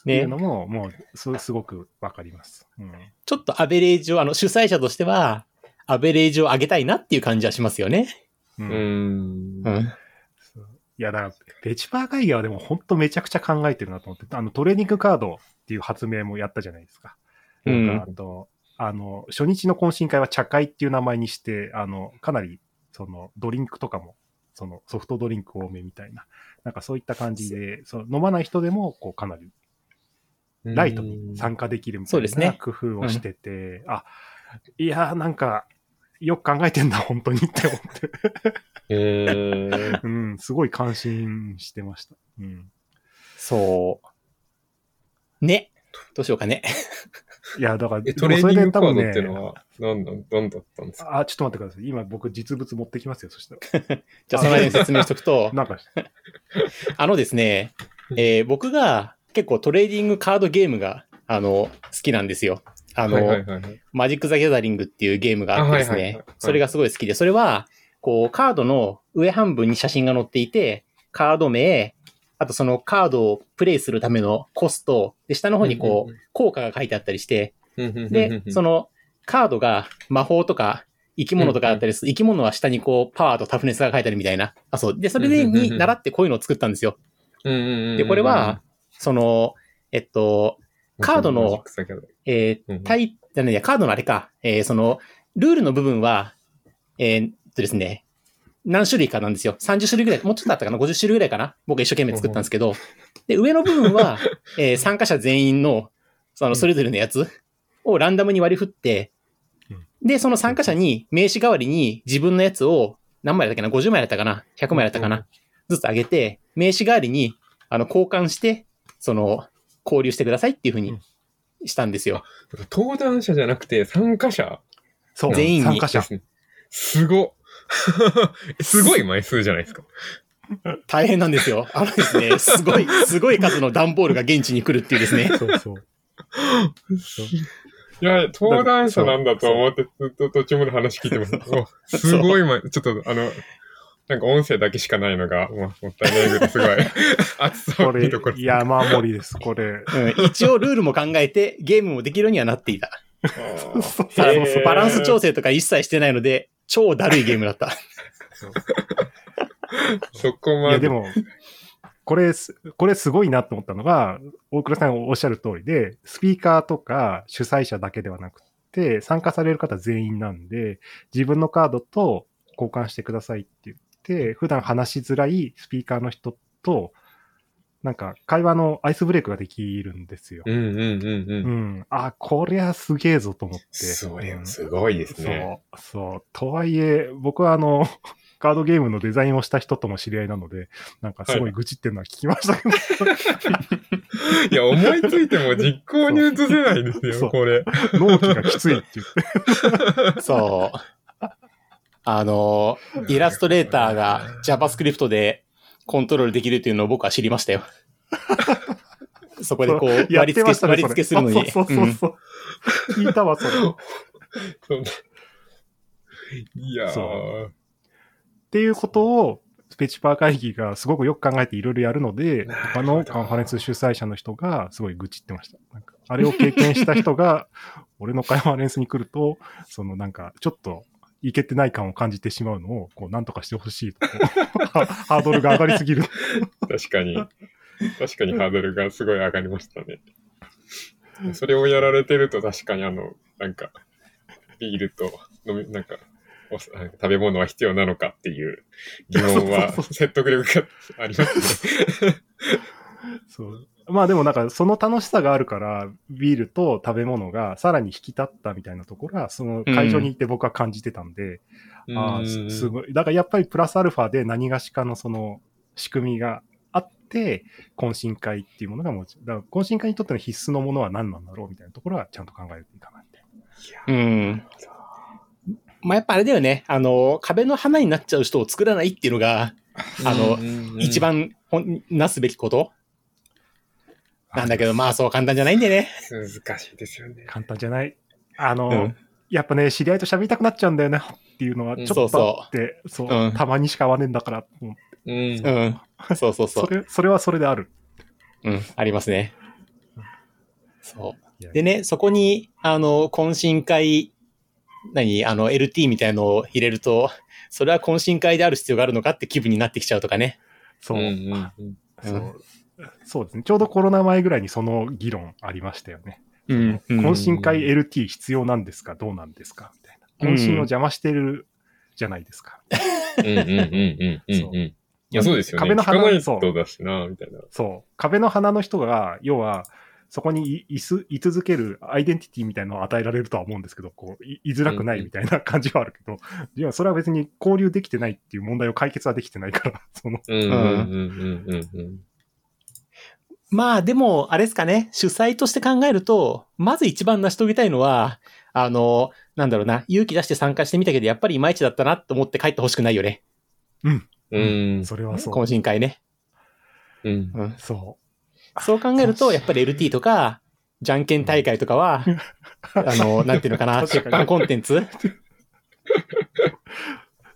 っていねうの。も、もうす、すごくわかります。うん。ちょっとアベレージを、あの、主催者としては、アベレージを上げたいなっていう感じはしますよね。う。うんん。うん。いや、だから、ペチパー会議はでも本当めちゃくちゃ考えてるなと思って、あの、トレーニングカードっていう発明もやったじゃないですか。うんなんか、あと、あの、初日の懇親会は茶会っていう名前にして、あの、かなり、その、ドリンクとかも、その、ソフトドリンク多めみたいな、なんかそういった感じで、その飲まない人でも、こう、かなりライトに参加できるみたいそうですねな工夫をしてて、あ、いやーなんか、よく考えてんだ、本当にって思って。へー。うん、すごい感心してました。うん。そう。ね。どうしようかね。いや、だから、え、トレーニングカードっていうねのは、なんなん、なんだったんですか？あ、ちょっと待ってください。今僕実物持ってきますよ、そしたら。じゃあ、その間に説明しとくと、なんか、あのですね、えー僕が結構トレーディングカードゲームが、あの、好きなんですよ。あの、はいはいはいはい。マジック・ザ・ギャザリングっていうゲームがあってですねあはいはいはいはい、それがすごい好きで、それは、こう、カードの上半分に写真が載っていて、カード名、あとそのカードをプレイするためのコスト、で、下の方にこう効果が書いてあったりして、でで、そのカードが魔法とか生き物とかだったりする。生き物は下にこう、パワーとタフネスが書いてあるみたいな。あ、そう。で、それでに習ってこういうのを作ったんですよ。で、でこれは、、その、えっと、カードのえー、うんタイ、じゃないや、カードのあれか、えーその、ルールの部分は、えーっとですね、何種類かなんですよ。30種類ぐらい、もうちょっとあったかな ?50 種類ぐらいかな？僕が一生懸命作ったんですけど、で、上の部分は、えー参加者全員の、その、それぞれのやつをランダムに割り振って、で、その参加者に名刺代わりに自分のやつを、何枚だったっけな ?50 枚だったかな ?100 枚だったかな、ずつあげて、名刺代わりに、あの、交換して、その、交流してくださいっていうふうにしたんですよ。登壇者じゃなくて参加者？そう。全員に参加者。すごっ。すごい枚数じゃないですか。大変なんですよ。あのですね、すごい、すごい数の段ボールが現地に来るっていうですね。そうそう。いや、登壇者なんだと思って、ずっと途中まで話聞いてます。おすごい枚、ちょっとあの、なんか音声だけしかないのが、ももったいないぐらいすごい 熱そこれういいところ。、山盛りです。これ。うん、一応ルールも考えて、ゲームもできるようにはなっていた。バランス調整とか一切してないので、超だるいゲームだった。そこまで。いや、でも、これす、これすごいなと思ったのが、大倉さんがおっしゃる通りで、スピーカーとか主催者だけではなくて、参加される方全員なんで、自分のカードと交換してくださいって言って、普段話しづらいスピーカーの人と、なんか会話のアイスブレイクができるんですよ。うんうんうんう。うんん。あ、こりゃすげえぞと思って。それうんすごいですね。そう、そう。とはいえ、僕はあの、カードゲームのデザインをした人とも知り合いなので、なんかすごい愚痴ってるのは聞きましたけど、いや、思いついても実行に移せないですよ、これ。納期がきついって言って。そう。あの、イラストレーターが JavaScript でコントロールできるっていうのを僕は知りましたよ。そこでこう、や割り付け。割り付けするのに。そうそうそうそう。聞いたわ、それ。いやそー。っていうことを、スペチパー会議がすごくよく考えていろいろやるので、他のカンファレンス主催者の人がすごい愚痴ってました。なんかあれを経験した人が、俺のカンファレンスに来ると、そのなんか、ちょっと、いけてない感を感じてしまうのを、こう、なんとかしてほしいと。ハ ハードルが上がりすぎる。確かに。確かにハードルがすごい上がりましたね。それをやられてると確かにあの、なんか、ビールと飲み、なんか、食べ物は必要なのかっていう疑問は説得力がありますね。そう。まあでもなんかその楽しさがあるから、ビールと食べ物がさらに引き立ったみたいなところは、その会場に行って僕は感じてたんで、ああ、す。ごい。だからやっぱりプラスアルファで何がしかのその仕組みがあって、懇親会っていうものがもちだから懇親会にとっての必須のものは何なんだろうみたいなところはちゃんと考えていかないと。うん。まあ、やっぱあれだよね。あの、壁の花になっちゃう人を作らないっていうのが、あのの一番ほんなすべきことなんだけど、まあそう簡単じゃないんでね。難しいですよね。簡単じゃない。あの、うんやっぱね、知り合いと喋りたくなっちゃうんだよねっていうのはちょっとあって、そううんたまにしか会わねえんだからうんうん。そうそうそうそ。れ、それはそれである。うん、ありますね。そう。でね、そこに、あの、懇親会、何？あの、LT みたいのを入れると、それは懇親会である必要があるのかって気分になってきちゃうとかね。そう。うんうんうんそうそうですね。ちょうどコロナ前ぐらいにその議論ありましたよね。うん。懇親会 LT 必要なんですか？どうなんですか？みたいな。懇親を邪魔してるじゃないですか。うんうんうんうんうんそううん。いや、そうですよね。壁の花そうとだしな、みたいな。そう。壁の花の人が、要は、そこにいいす居続けるアイデンティティみたいなのを与えられるとは思うんですけど、こう、い居づらくないみたいな感じはあるけど、いや、それは別に交流できてないっていう問題を解決はできてないから、その、うんうんうんうんうんうん。まあでも、あれですかね、主催として考えると、まず一番成し遂げたいのは、あの、なんだろうな、勇気出して参加してみたけど、やっぱりいまいちだったなと思って帰ってほしくないよね。うん。それはそう。懇親会ね。うん。うん。そそう考えると、やっぱり LT とか、じゃんけん大会とかは、あの、なんていうのかな、確かに鉄板コンテンツ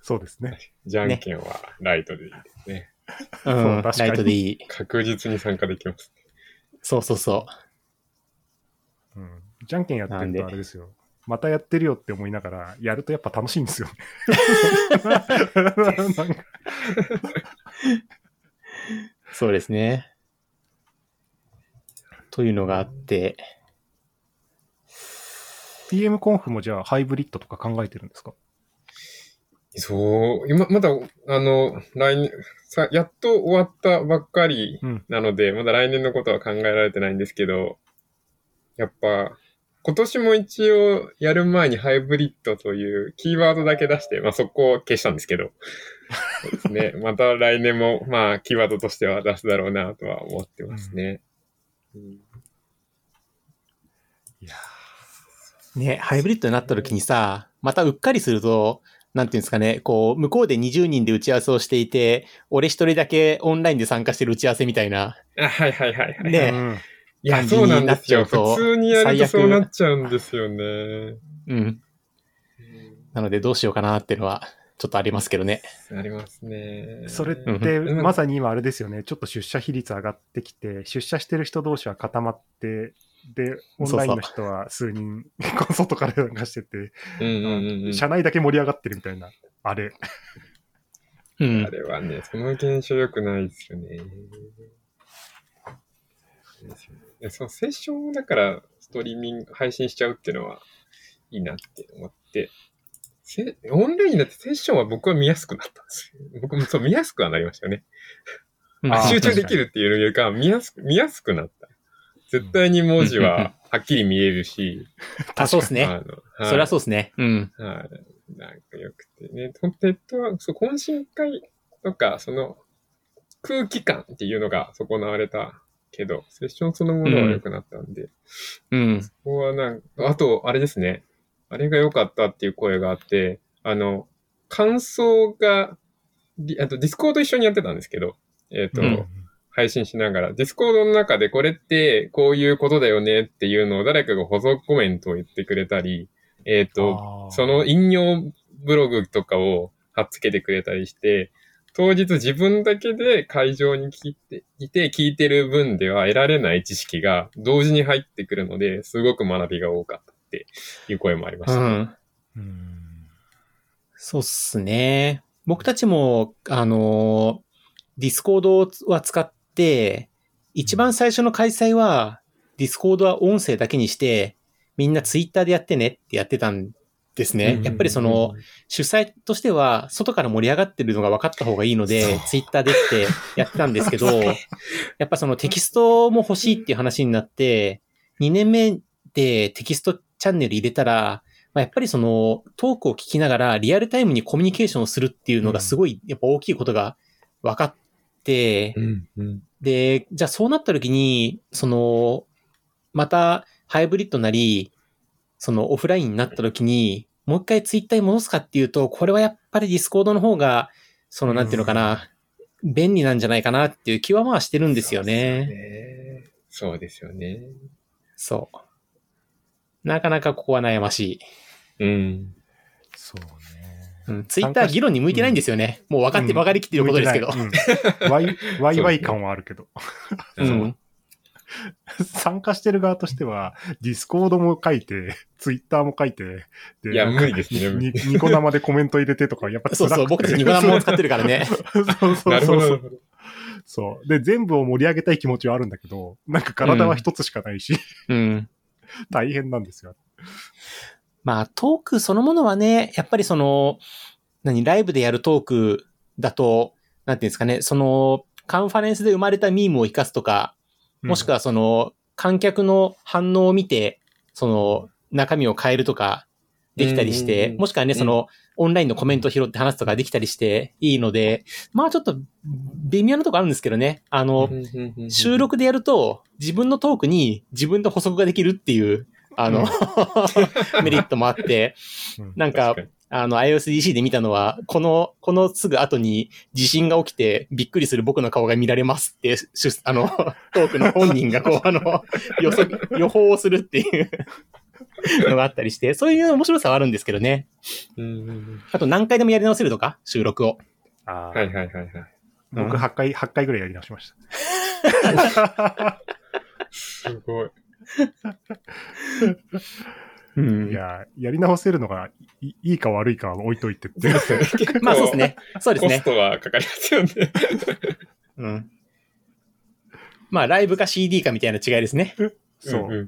そうですね。じゃんけんはライトでいいですね。うん、ライトでいい。確実に参加できます。そうそうそうん。じゃんけんやってるなんでとあれですよ。またやってるよって思いながら、やるとやっぱ楽しいんですよね。そうですね。というのがあって、PM コンフもじゃあハイブリッドとか考えてるんですか？そう、今、まだ、あの、来年、さ、やっと終わったばっかりうん。なので、まだ来年のことは考えられてないんですけど、やっぱ、今年も一応やる前にハイブリッドというキーワードだけ出して、まあそこを消したんですけど、そうですね。また来年も、まあキーワードとしては出すだろうなとは思ってますね。うんいやね、ハイブリッドになった時にさ、またうっかりすると、なんていうんですかね、こう、向こうで20人で打ち合わせをしていて、俺一人だけオンラインで参加してる打ち合わせみたいな。あ、はいはいはいはい。ねうんいや、感じそうなんですよ。になっちゃうと普通にやると最悪そうなっちゃうんですよね。うん。なのでどうしようかなっていうのは、ちょっとありますけどね。ありますね。それっうんて、うんまさに今あれですよね。ちょっと出社比率上がってきて、出社してる人同士は固まって、で、オンラインの人は数人、外から参加してて、うんうんうんうん。社内だけ盛り上がってるみたいな、あれ。うんあ。れはね、その現象良くないですよね。ですよねでそのセッションをだからストリーミング、配信しちゃうっていうのはいいなって思って、せオンラインだってセッションは僕は見やすくなったんですよ。僕もそう見やすくはなりましたよね。集中できるっていうよりかは見やすく、見やすくなった。絶対に文字は はっきり見えるし、あ、そうですね。あの、はいそれはそうですね。うん。はい。なんかよくてね。とペットは、そう、懇親会とか、その、空気感っていうのが損なわれたけど、セッションそのものは良くなったんで、うん。ここはなんか、あと、あれですね。あれが良かったっていう声があって、あの、感想が、ディあとディスコード一緒にやってたんですけど、えっ、と、うん配信しながら、ディスコードの中でこれってこういうことだよねっていうのを誰かが補足コメントを言ってくれたり、えっ、ーその引用ブログとかを貼っつけてくれたりして、当日自分だけで会場に聞いていて、聞いてる分では得られない知識が同時に入ってくるので、すごく学びが多かったっていう声もありました。うん。うんそうっすね。僕たちも、あの、ディスコードは使って、一番最初の開催は、ディスコードは音声だけにして、みんなツイッターでやってねってやってたんですね。やっぱりその、主催としては、外から盛り上がってるのが分かった方がいいのでツイッターでってやってたんですけど、やっぱそのテキストも欲しいっていう話になって、2年目でテキストチャンネル入れたら、まあ、やっぱりそのトークを聞きながらリアルタイムにコミュニケーションをするっていうのがすごいやっぱ大きいことが分かって、うんうんで、じゃあそうなった時に、その、またハイブリッドなり、そのオフラインになった時に、もう一回ツイッターに戻すかっていうと、これはやっぱりディスコードの方が、そのなんていうのかな、便利なんじゃないかなっていう気はまあしてるんですよね。そうですよね。そう。なかなかここは悩ましい。うん。そうね。うん、ツイッター議論に向いてないんですよね。もう分かって、うん分かりきってることですけど。ワイ、ワイワイ感はあるけど。うん。参加してる側としては、ディスコードも書いて、ツイッターも書いて、でいや無理ですねにニコ生でコメント入れてとか、やっぱそうそう、僕たちニコ生を使ってるからね。そうそう なるほど。なそうそうそう。で、全部を盛り上げたい気持ちはあるんだけど、なんか体は一つしかないし、うん。大変なんですよ。まあ、トークそのものはね、やっぱりその、何、ライブでやるトークだと、なんていうんですかね、その、カンファレンスで生まれたミームを活かすとか、もしくは、はその、観客の反応を見て、その、中身を変えるとか、できたりしてう、んもしくはね、その、オンラインのコメントを拾って話すとかできたりしていいので、まあちょっと、微妙なとこあるんですけどね。あの、収録でやると、自分のトークに自分で補足ができるっていう、あの、メリットもあって、うんなんかあの、iOSDC で見たのは、この、このすぐ後に地震が起きてびっくりする僕の顔が見られますって、しあの、トークの本人がこう、あの、予測、予報をするっていうのがあったりして、そういう面白さはあるんですけどね。うん。あと何回でもやり直せるとか収録を。あーはいはいはいはい。僕8回、8回ぐらいやり直しました。すごい。うんいや、やり直せるのがいいいか悪いかは置いといてって。まあそうですね。そうですねコス。トはかかりますよね。うん。まあライブか CD かみたいな違いですね。そうん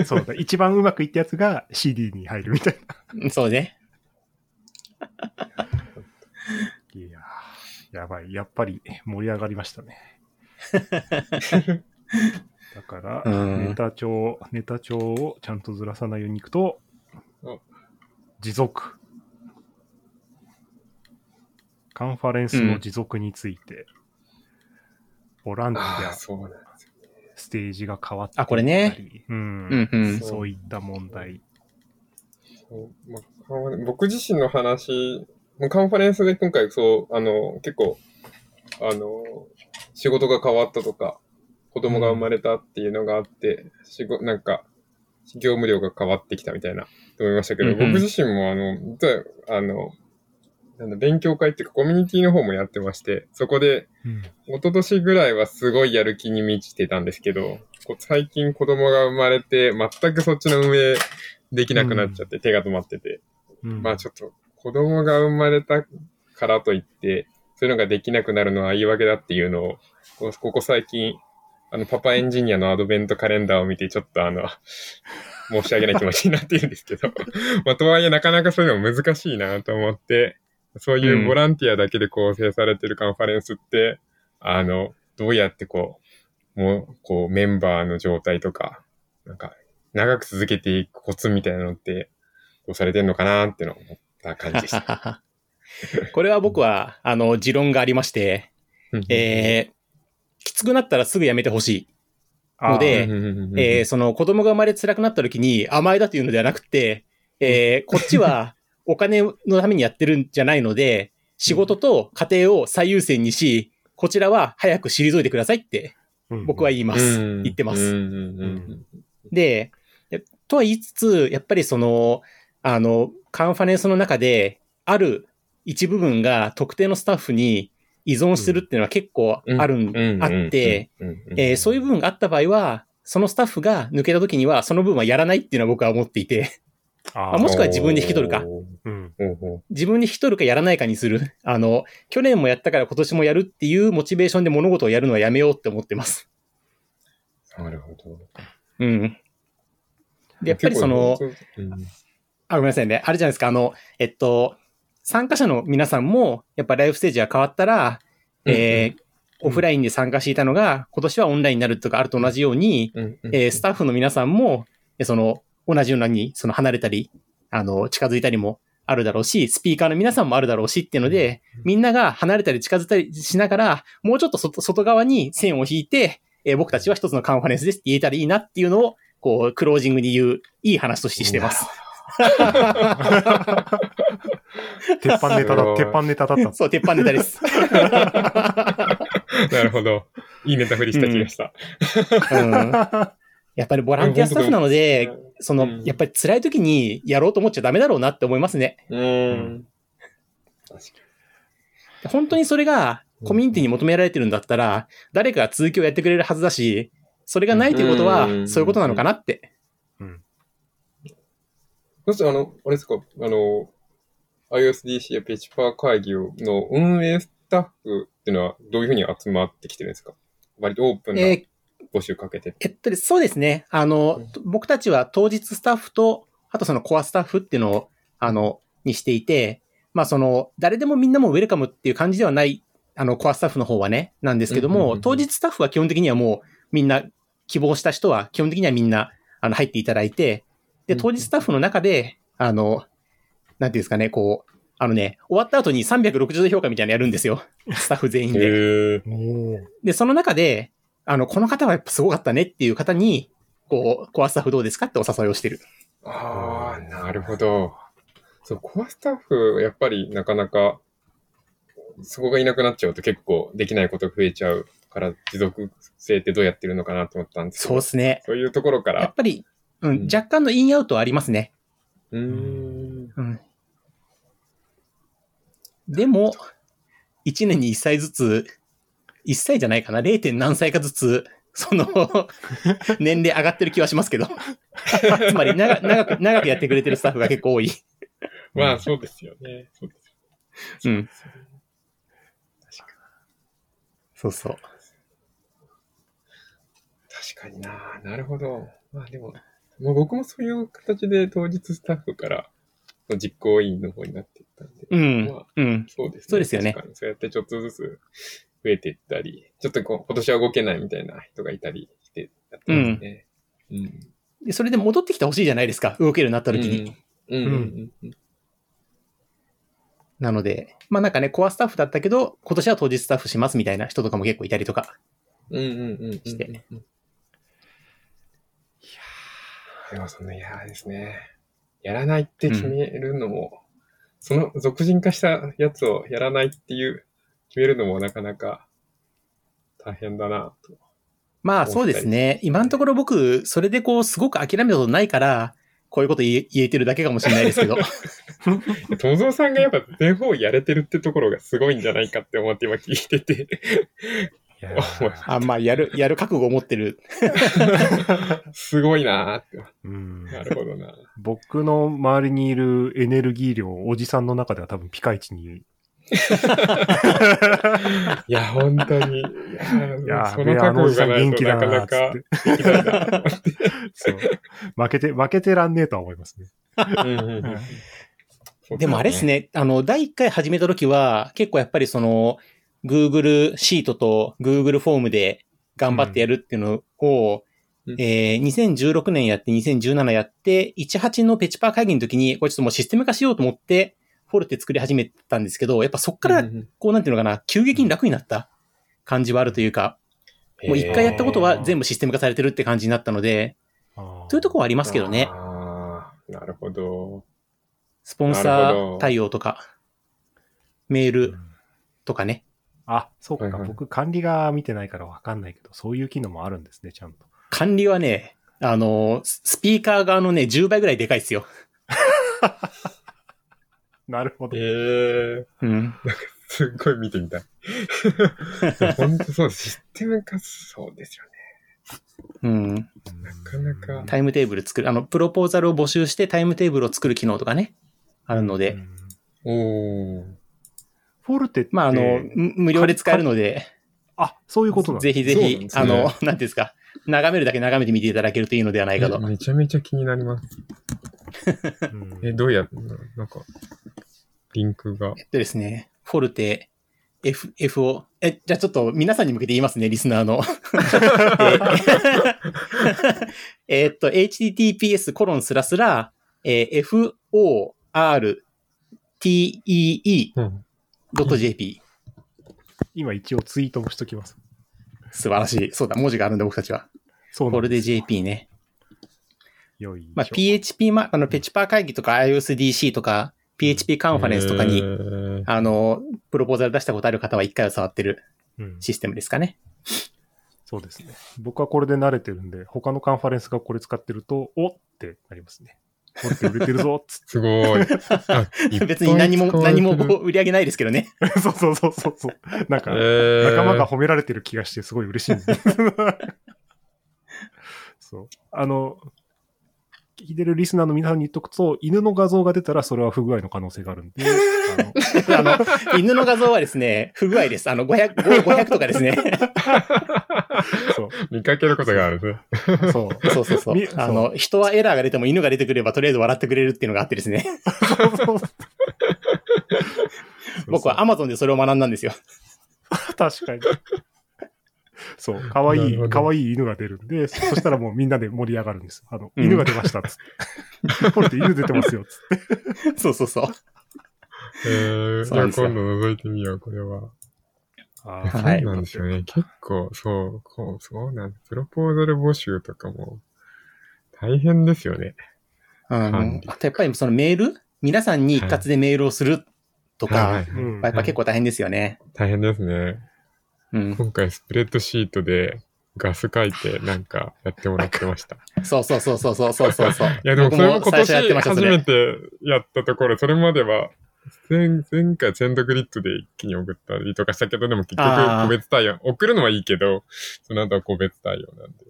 んそうだ。一番うまくいったやつが CD に入るみたいうんそうね。な。いやーやばい。やっぱり盛り上がりましたね。だから、うんネタ帳、ネタ帳をちゃんとずらさないようにいくとお、持続。カンファレンスの持続について、ボランティア。ステージが変わったりあこれね。うん。うんうん。そういった問題。そうまあ僕自身の話、カンファレンスで今回そう、あの、結構、あの、仕事が変わったとか、子供が生まれたっていうのがあって、仕事、なんか、業務量が変わってきたみたいな、と思いましたけど、うんうん。僕自身もあの、あの、なんだ、勉強会っていうかコミュニティの方もやってまして、そこで、うん。一昨年ぐらいはすごいやる気に満ちてたんですけど、最近子供が生まれて、全くそっちの運営できなくなっちゃって、手が止まってて、うん。まあちょっと子供が生まれたからといって、そういうのができなくなるのは言い訳だっていうのを、こここ最近、あの、パパエンジニアのアドベントカレンダーを見て、ちょっとあの、申し訳ない気持ちになっているんですけど、まあとはいえなかなかそういうの難しいなと思って、そういうボランティアだけで構成されてるカンファレンスって、あの、どうやってこう、もう、こう、メンバーの状態とか、なんか、長く続けていくコツみたいなのって、どうされてんのかなってのを思った感じでした。これは僕は、あの、持論がありまして、えー、きつくなったらすぐやめてほしい。のでえー、その子供が生まれ辛くなった時に甘えだというのではなくて、えー、こっちは お金のためにやってるんじゃないので、仕事と家庭を最優先にし、こちらは早く退いてくださいって僕は言います。うん言ってます。で、えとは言いつつ、やっぱりその、あの、カンファレンスの中で、ある一部分が特定のスタッフに依存するっていうのは結構あるん、うんあって、、えーそういう部分があった場合は、そのスタッフが抜けた時には、その部分はやらないっていうのは僕は思っていて、ああもしくは自分で引き取るかうん。ほうほう自分で引き取るかやらないかにする。あの、去年もやったから今年もやるっていうモチベーションで物事をやるのはやめようって思ってます。なるほど。うん。で、やっぱりその、あ、ごめんなさいね。あれじゃないですか。あの、えっと、参加者の皆さんも、やっぱライフステージが変わったら、えーオフラインで参加していたのが、今年はオンラインになるとかあると同じように、うんうんえースタッフの皆さんも、えその、同じように、その離れたり、あの、近づいたりもあるだろうし、スピーカーの皆さんもあるだろうしっていうので、みんなが離れたり近づいたりしながら、もうちょっと外外側に線を引いて、えー僕たちは一つのカンファレンスですって言えたらいいなっていうのを、こう、クロージングに言う、いい話としてしてます。鉄板ネタだ、鉄板ネタだった。そう、鉄板ネタです。なるほど。いいネタ振りした気がした。うんやっぱりボランティアスタッフなので、その、うんやっぱり辛い時にやろうと思っちゃダメだろうなって思いますね。うん。確か本当にそれがコミュニティに求められてるんだったら、誰かが続きをやってくれるはずだし、それがないということはう、んそういうことなのかなって。に。そして、あの、あれですか、あの、iOSDC や PHP 会議の運営スタッフっていうのはどういうふうに集まってきてるんですか？割とオープンなえー募集かけて。えっと、そうですね。あの、僕たちは当日スタッフと、あとそのコアスタッフっていうのを、あの、にしていて、まあその、誰でもみんなもウェルカムっていう感じではない、あの、コアスタッフの方はね、なんですけども、うんうんうんうん当日スタッフは基本的にはもう、みんな、希望した人は基本的にはみんな、あの、入っていただいて、で、うん当日スタッフの中で、あの、なんていうんですかね、こう、あのね、終わった後に360度評価みたいなのやるんですよ。スタッフ全員で。で、その中で、あの、この方はやっぱすごかったねっていう方に、こう、コアスタッフどうですかってお誘いをしてる。ああ、なるほど。そう、コアスタッフ、やっぱりなかなか、そこがいなくなっちゃうと結構できないこと増えちゃうから、持続性ってどうやってるのかなと思ったんですけど。そうですね。そういうところから。やっぱり、うん、うん若干のインアウトはありますね。うーん。うん。でも、1年に1歳ずつ、1歳じゃないかな 0. 点何歳かずつ、その、年齢上がってる気はしますけど。つまり長、長く、長くやってくれてるスタッフが結構多い。まあ、そうですよね。そうですようん。ね。確かそうそう。確かにななるほど。まあでも、もう僕もそういう形で当日スタッフから実行委員の方になっていったんで。うんまあ、うん。そうですね。そうですよね確かにそうやってちょっとずつ増えていったり、ちょっとこう、今年は動けないみたいな人がいたりしてやってますね。うん。でそれで戻ってきてほしいじゃないですか。動けるようになった時に。うん。うん。うんうん。なので、まあなんかね、コアスタッフだったけど、今年は当日スタッフしますみたいな人とかも結構いたりとか。うんうんうんうん。していやーでもその、いやーですね。やらないって決めるのも、その俗人化したやつをやらないっていう、決めるのもなかなか大変だなと。まあそうですね。今のところ僕、それでこう、すごく諦めたことないから、こういうこと言えてるだけかもしれないですけど。友蔵さんがやっぱ全方位やれてるってところがすごいんじゃないかって思って今聞いてて。あ、まあ、やる、やる覚悟を持ってる。すごいなーって。うんなるほどな。僕の周りにいるエネルギー量、おじさんの中では多分ピカイチに。いや、本当に。いいやその覚あのおじさん悟がないと元気だなかなか。負けて、負けてらんねえとは思いますね。でもあれです。ね、あの、第1回始めた時は、結構やっぱりその、Google シートと Google フォームで頑張ってやるっていうのを、うん。えー2016年やって、2017やって、18のペチパー会議の時に、これちょっともうシステム化しようと思って、フォルテ作り始めたんですけど、やっぱそっから、こうなんていうのかな、急激に楽になった感じはあるというか、もう一回やったことは全部システム化されてるって感じになったので、そういうとこはありますけどね。なるほど。スポンサー対応とか、メールうんとかね。あ、そうか。はいはい僕管理が見てないからわかんないけど、そういう機能もあるんですね、ちゃんと。管理はね、あの、ススピーカー側のね、10倍ぐらいでかいですよ。なるほど。ええうん。すっごい見てみたい。本当そう、システム化、そうですよね。うん。なかなかタイムテーブル作る、あの、プロポーザルを募集してタイムテーブルを作る機能とかね、あるので、うんおー。フォルテって、まあ、あの、む無料で使えるので、あ、そういうことぜひぜひ、ねあの、なんていうんですか、眺めるだけ眺めてみていただけるといいのではないかと。え めちゃめちゃ気になります。うんえ、どうやっなんか、リンクが。えっとですね、フォルテ、F、F を、え、じゃあちょっと皆さんに向けて言いますね、リスナーの。えーっと、https コロンスラスラ、えー fortee.jp 今一応ツイートもしときます。素晴らしい。そうだ、文字があるんで僕たちは。そうこれです JP ね。よい。まあ、PHP、ま、あの、ペチパー会議とか iOSDC とか、PHP カンファレンスとかえに、ーあの、プロポーザル出したことある方は一回は触ってるうんシステムですかね。そうですね。僕はこれで慣れてるんで、他のカンファレンスがこれ使ってると、おってなりますね。これって売れてるぞっつっ すごい。あ 別に何も、何も売り上げないですけどね。て。そうそうそうそうそう。なんか、えー仲間が褒められてる気がしてすごい嬉しいんです。そう。あの、聞いてるリスナーの皆さんに言っとくと、犬の画像が出たらそれは不具合の可能性があるんで、あのあの、犬の画像はですね、不具合です。あの、500、500とかですね。そう。見かけることがあるね。そう。そうそうそうみ。あの、人はエラーが出ても犬が出てくればとりあえず笑ってくれるっていうのがあってですね。僕は Amazon でそれを学んだんですよ。確かに。そう、かわいい、かわいい犬が出るんで、そしたらもうみんなで盛り上がるんです。あの、うん犬が出ましたっつって。これって犬出てますよっつって。そうそうそう。えー、じゃあ今度覗いてみよう、これは。あいやそうはいなんですよね。結構、そう、こう、そうなんです。プロポーザル募集とかも大変ですよね。うん管理。あとやっぱりそのメール？皆さんに一括でメールをするとか、はいはいうんやっぱ結構大変ですよね。大変ですね。うん、今回スプレッドシートでガス書いてなんかやってもらってました。そうそうそうそうそうそうそう。いやでもそれは今年初めてやったところ、それまでは前前回センドグリッドで一気に送ったりとかしたけど、でも結局個別対応、送るのはいいけど、その後は個別対応なんで。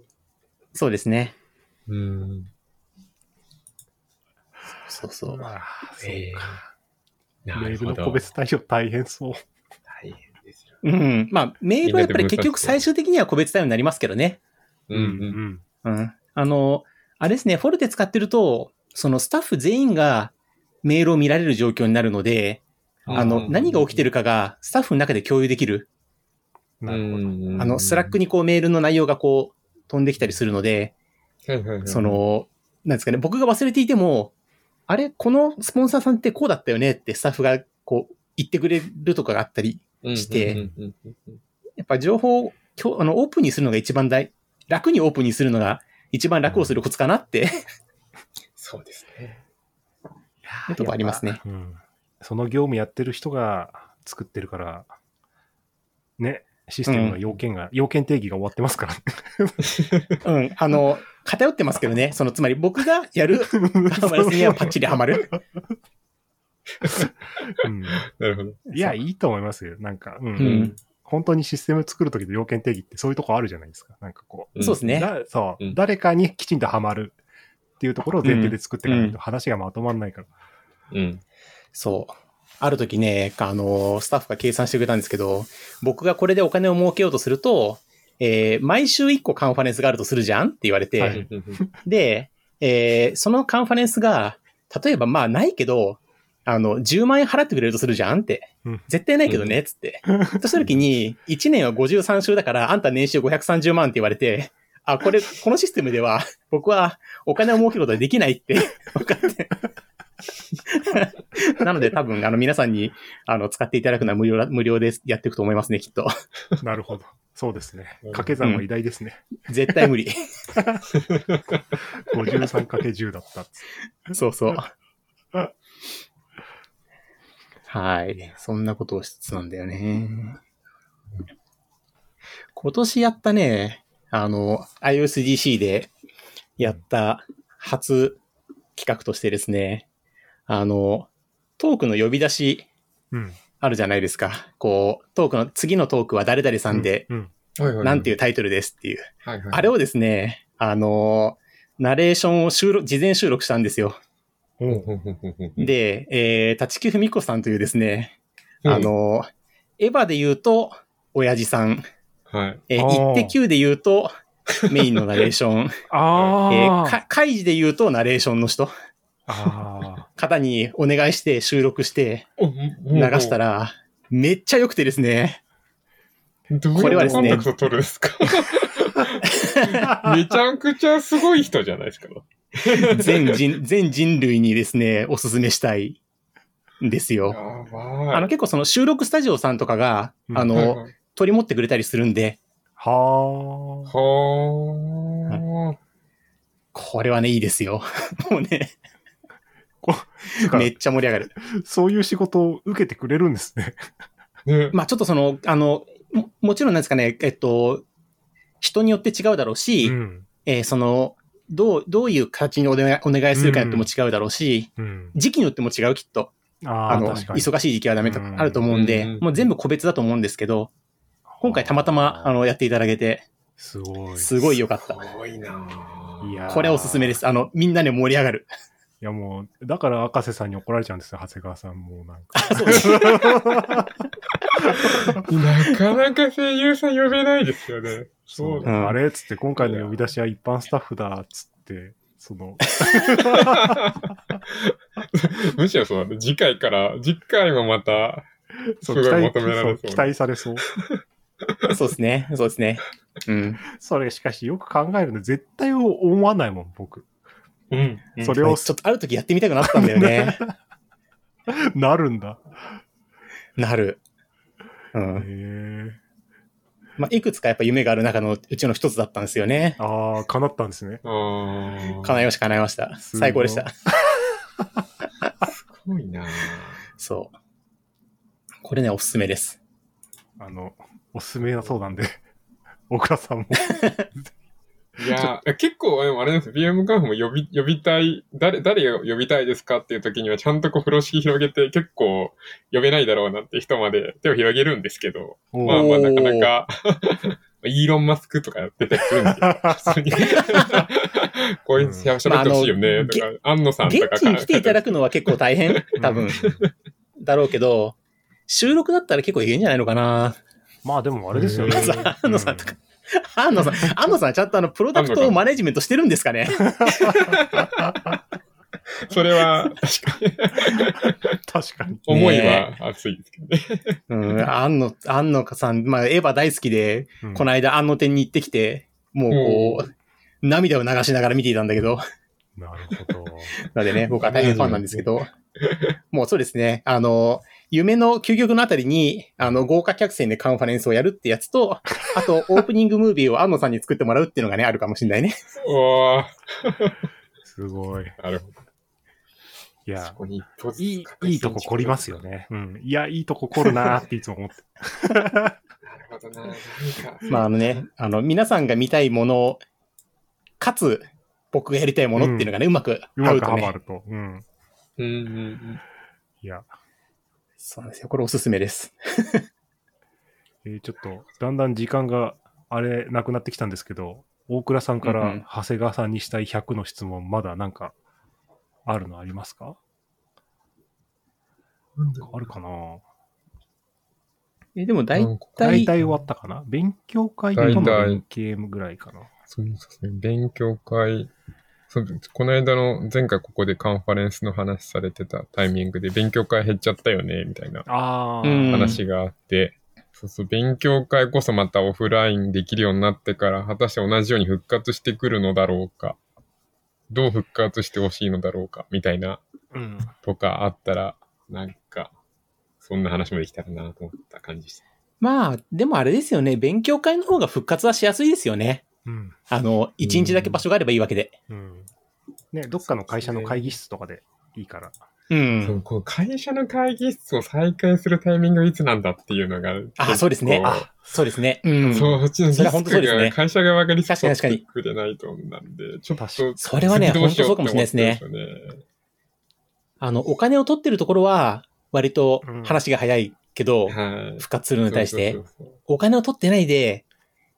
そうですね。うん。そうそうま。あ、そうか。えー、なるほど。個別対応大変そう。大変うん。まあ、メールはやっぱり結局最終的には個別対応になりますけどね。うんうん。ん。うん。あの、あれですね、フォルテ使ってると、そのスタッフ全員がメールを見られる状況になるので、あの、うん何が起きてるかがスタッフの中で共有できる。なるほど。どあの、スラックにこうメールの内容がこう飛んできたりするので、はいはいはいそ、の、なんですかね、僕が忘れていても、あれ、このスポンサーさんってこうだったよねってスタッフがこう言ってくれるとかがあったり、してうんうんうんうんうんやっぱ情報をあのオープンにするのが一番大、楽にオープンにするのが一番楽をするコツかなって、そうですね。い うとこありますね。うん。その業務やってる人が作ってるから、ね、システムの要件が、要件定義が終わってますからね。うん、あの、偏ってますけどね。その、つまり僕がやるカンファレンスにはパッチリハマる。うん なるほど。いや、いいと思いますよ。なんか、うん。うん本当にシステム作るときの要件定義ってそういうとこあるじゃないですか。なんかこう。うんそうですね。だそう、うん誰かにきちんとハマるっていうところを前提で作っていかないと話がまとまんないから。うん。そう。ある時ね、あの、スタッフが計算してくれたんですけど、僕がこれでお金を儲けようとすると、えー毎週1個カンファレンスがあるとするじゃんって言われて、はいで、えーそのカンファレンスが、例えばまあないけど、あの、10万円払ってくれるとするじゃんって。うん絶対ないけどね、つって。とした時に、1年は53週だから、あんた年収530万って言われて、あ、これ、このシステムでは、僕はお金を儲けることはできないって分かって。なので多分、あの、皆さんに、あの、使っていただくのは無料だ、無料でやっていくと思いますね、きっと。なるほど。そうですねうん。掛け算は偉大ですね。絶対無理。53×10 だったっつそうそう。はい。そんなことをしつつなんだよね。今年やったね、あの、iOSDC でやった初企画としてですね、あの、トークの呼び出しうん。あるじゃないですか。こう、トークの、次のトークは誰々さんで、うん。なんていいうタイトルですっていう。あれをですね、あの、ナレーションを収録、事前収録したんですよ。で、えー、立木文子さん。というですね、うん。あの、エヴァで言うと、親父さん、はい。えー、イッテ Q で言うと、メインのナレーション、ああえー、カイジで言うとナレーションの人、ああ方にお願いして収録して流したら、めっちゃ良くてですね、どうこれはですねいうコンタクト取るん。ですかめちゃくちゃすごい人じゃないですか。全人、全人類にですね、おすすめしたいんですやよ。あの結構その収録スタジオさんとかが、うんあはいの、はい取り持ってくれたりするんで、あ。ははあ。これはね、いいですよ。もうね、あ。めっちゃ盛り上がる。そういう仕事を受けてくれるんですね。ね。まあちょっとその、あの、ももちろんなんですかね、えっと、人によって違うだろうし、うん。えーその、どう、どういう形にお願いお願いするかによっても違うだろうし、うん。時期によっても違うきっと。ああ、あの、確かに。忙しい時期はダメとうんかあると思うんで、うんもう全部個別だと思うんですけど、今回たまたま、あの、やっていただけて、すごい。すごい良かっすた。ごいなぁいやーこれおすすめです。あの、みんなで盛り上がる。いやもう、だから赤瀬さんに怒られちゃうんですよ、長谷川さんもなんか。なかなか声優さん呼べないですよね。そう、だうんあれっつって、今回の呼び出しは一般スタッフだっつって、その、むしろそうだね。次回から、次回もまた、すごい求められそう。そう期待されそう。そうですね。そうですね。うん。それしかしよく考えるの絶対思わないもん、僕。うん。それをちょっとある時やってみたくなったんだよね。なるんだ。なる。うへん。え。まあ、いくつかやっぱ夢がある中のうちの一つだったんですよね。ああ、叶ったんですね。叶いました、叶いました。最高でした。ごいなぁそう。これね、おすすめです。あの、おすすめなそうなんで、大倉さんも。いやー、結構、あれなんですよ。BM カンフも呼び、呼びたい、誰、誰を呼びたいですかっていう時には、ちゃんとこう、風呂敷広げて、結構、呼べないだろうなって人まで手を広げるんですけど、おまあまあ、なかなか、イーロン・マスクとか出たりするんですよ。普通に。こういう喋ってほしいよね、とか、安野さんとか現地に来ていただくのは結構大変 多分。だろうけど、収録だったら結構いけんじゃないのかな。まあでもあれですよね。安野さんとか。安野さん、安野さんちゃんとあの、プロダクトをマネジメントしてるんですかね？それは、確かに、確かに。思いは熱いですけどね。うん、安野、安野さん、まあ、エヴァ大好きで、うんこの間安野店に行ってきて、もうこう、涙を流しながら見ていたんだけど、なるほど。なのでね、僕は大変ファンなんですけど、もうそうですね、あの、夢の究極のあたりに、あの、豪華客船でカンファレンスをやるってやつと、あと、オープニングムービーを安野さんに作ってもらうっていうのがね、あるかもしれないね。おー、すごい。なるほど。いやいい、いいとこ凝りますよ。ね。うん。いや、いいとこ凝るなーっていつも思って。なるほど。まあ、あのね、あの、皆さんが見たいもの、かつ、僕がやりたいものっていうのがね、うまくうまく合うとね。ハマると。うん。うんうんうん。いや、そうなんですよ。これおすすめです。えーちょっと、だんだん時間があれ、なくなってきたんですけど、大倉さんかうんうんら長谷川さんにしたい100の質問、まだなんか、あるのありますか？あるかな？え、でも大体、大体終わったかな？勉強会との連携ぐらいかな。そうですね。勉強会。そうこの間の前回ここでカンファレンスの話されてたタイミングで勉強会減っちゃったよね、みたいな話があって、そうそう、勉強会こそまたオフラインできるようになってから、果たして同じように復活してくるのだろうか、どう復活してほしいのだろうか、みたいなうん。とかあったら、なんか、そんな話もできたらなと思った感じでした。まあ、でもあれですよね。勉強会の方が復活はしやすいですよね。うん。あの、一日だけ場所があればいいわけで。うん。ね、どっかの会社の会議室とかでいいから。う。そうんこう会社の会議室を再開するタイミングはいつなんだっていうのが。あそうですね結構そうですね。うん。そう、そっちのリスク本当そうですねが会社側がリスクを取ってくれないとなんで、ちょっと、それはね本当そうかもしれないですね。あの、お金を取ってるところは、割と話が早いけど、はい。復活するのに対してお金を取ってないで、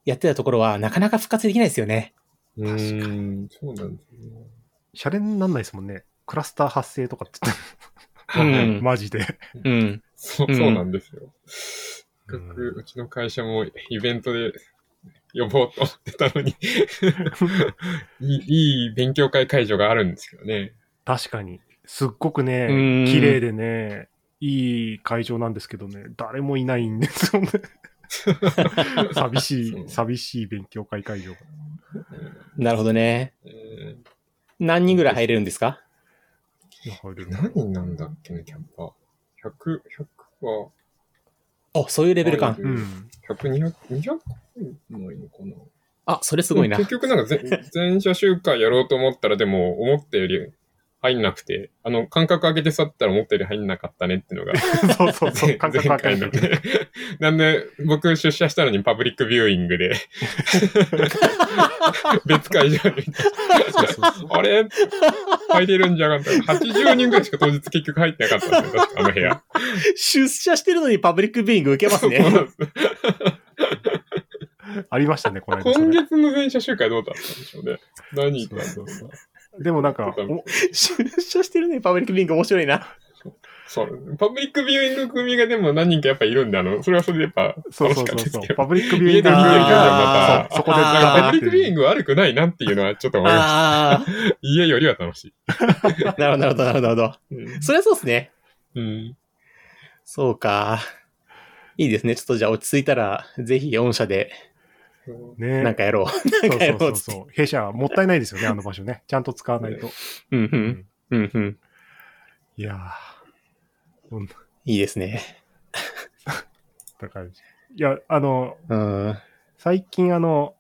やってたところは、なかなか復活できないですよね。そううーん、そうなんですよね。シャレになんないですもんね。クラスター発生とかって言って、うん マジで。うん。そう、うんそうなんですよ。せっうんかくうちの会社もイベントで呼ぼうと思ってたのに いい、いい勉強会会場があるんですけどね。確かに。すっごくねうん、綺麗でね、いい会場なんですけどね、誰もいないんですよね。寂しい、寂しい勉強会会場。なるほどね。えー何人ぐらい入れるんですか？入れる何人なんだっけね、キャンパー。100、100は、あ、そういうレベル感。ううんん。100、200、200ないのかなあ、それすごいな。結局なんかぜ全社集会やろうと思ったらでも思ったより入んなくて、あの間隔空けて去ったら思ったより入んなかったねっていうのが そうそうそう、前感覚わかる前回の。ね。なんで僕出社したのにパブリックビューイングで別会場にあれ？入れるんじゃなかった。80人ぐらいしか当日結局入ってなかったんですよ、あの部屋。出社してるのにパブリックビューイング受けますね。ありましたね、この今れ。月の全社集会どうだったんでしょうね。何人かだったのかでもなんか、お出社してるのにパブリックビューイング面白いな。そう。パブリックビューイング組がでも何人かやっぱいるんで、あの、それはそれでやっぱそう楽しそうそうそう。かったですけど。パブリックビューイングはまた、そこでパブリックビューイング悪くないなっていうのはちょっと思いました。あ家よりは楽しい。あ、なるほど、なるほど、なる。うんそりゃそうですね。うん。そうか。いいですね。ちょっとじゃあ落ち着いたら、ぜひ御社でねなんかやろう。そうなんかやそうそうろう。そう。弊社もったいないですよね、あの場所ね。ちゃんと使わないと。うんう。うんんうんうん。いやー、うん、いいですね。だから、いや、あの、うん。最近あの、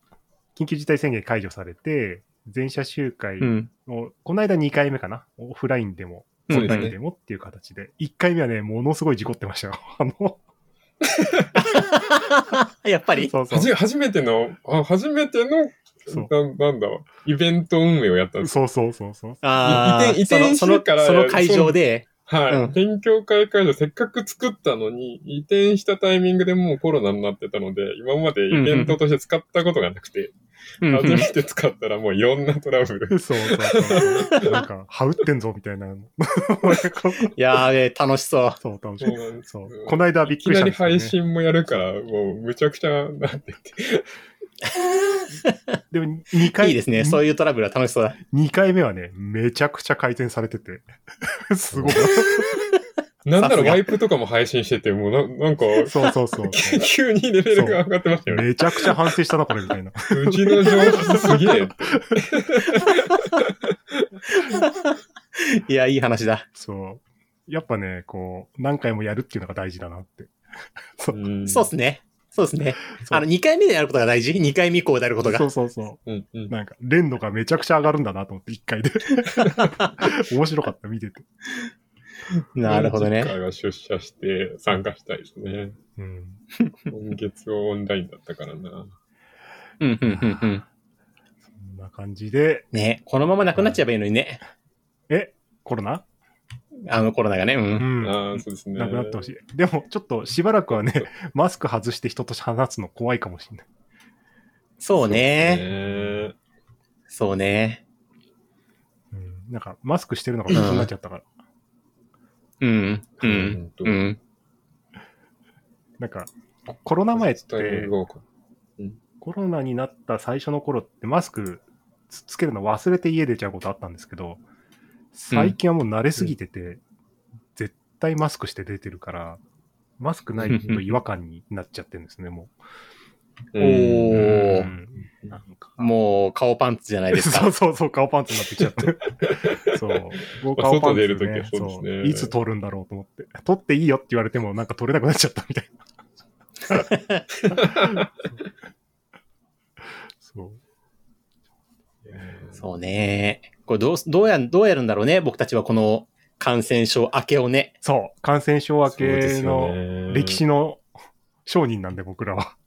緊急事態宣言解除されて、全社集会うん。を、この間2回目かな、オフラインでもうんそういう意味でもっていう形で。1回目はね、ものすごい事故ってましたよ。あの、やっぱり？そうそうは。じ初めての、あ、初めての、そうななんだ、イベント運営をやったんです。そうそうそうそう。ああ、移転移転そのしてからそのその会場で、はい。うん勉強会会場せっかく作ったのに、移転したタイミングでもうコロナになってたので、今までイベントとして使ったことがなくて、うん初めて使ったらもういろんなトラブル。そうそうそう。なんか、はうってんぞみたいな。いやー、えー楽しそう。そう、楽しい。そうそう。この間びっいきなりくりしたんですよ、ね。配信もやるから、もうむちゃくちゃなってて。でも2回、いいですね。そういうトラブルは楽しそうだ。2回目はね、めちゃくちゃ改善されてて。すごい。なんならワイプとかも配信してて、もうななんか、そうそうそう。急にレベルが上がってましたよね。めちゃくちゃ反省したな、これ、みたいな。うちの上司すげえ。いや、いい話だ。そう。やっぱね、こう、何回もやるっていうのが大事だなって。そう。うんそうっすね。そうですね。そうあの、2回目でやることが大事 ?2 回目以降でやることが。そうそうそうんうんう。なんか、連度がめちゃくちゃ上がるんだなと思って、1回で。面白かった、見てて。なるほどね次。回は出社して参加したいですね。うん。今月はオンラインだったからな。うん、うん、うん、うん。そんな感じで、ねこのままなくなっちゃえばいいのにね。え、コロナ？あのコロナがね。う。うんん。ああ、そうですね。なくなってほしい。でも、ちょっとしばらくはね、マスク外して人と話すの怖いかもしれない。そうね。ね。そうね。うん。なんか、マスクしてるのが普通になっちゃったから。うん。うん。とうん。なんか、コロナ前ってる、側か。コロナになった最初の頃ってマスクつつけるの忘れて家出ちゃうことあったんですけど、最近はもう慣れすぎてて、絶対マスクして出てるから、マスクないと違和感になっちゃってるんですね、もおう。ーうんなんかもう、顔パンツじゃないです そかう。そうそう、顔パンツになってきちゃって。そう。僕まあ顔パンツ、ね、外出る時はそうですねいつ撮るんだろうと思って。撮っていいよって言われてもなんか撮れなくなっちゃったみたいな。そう。そうね。これどう、どうや、どうやるんだろうね。僕たちはこの感染症明けをね。そう。感染症明けよのね歴史の商人なんで僕らは。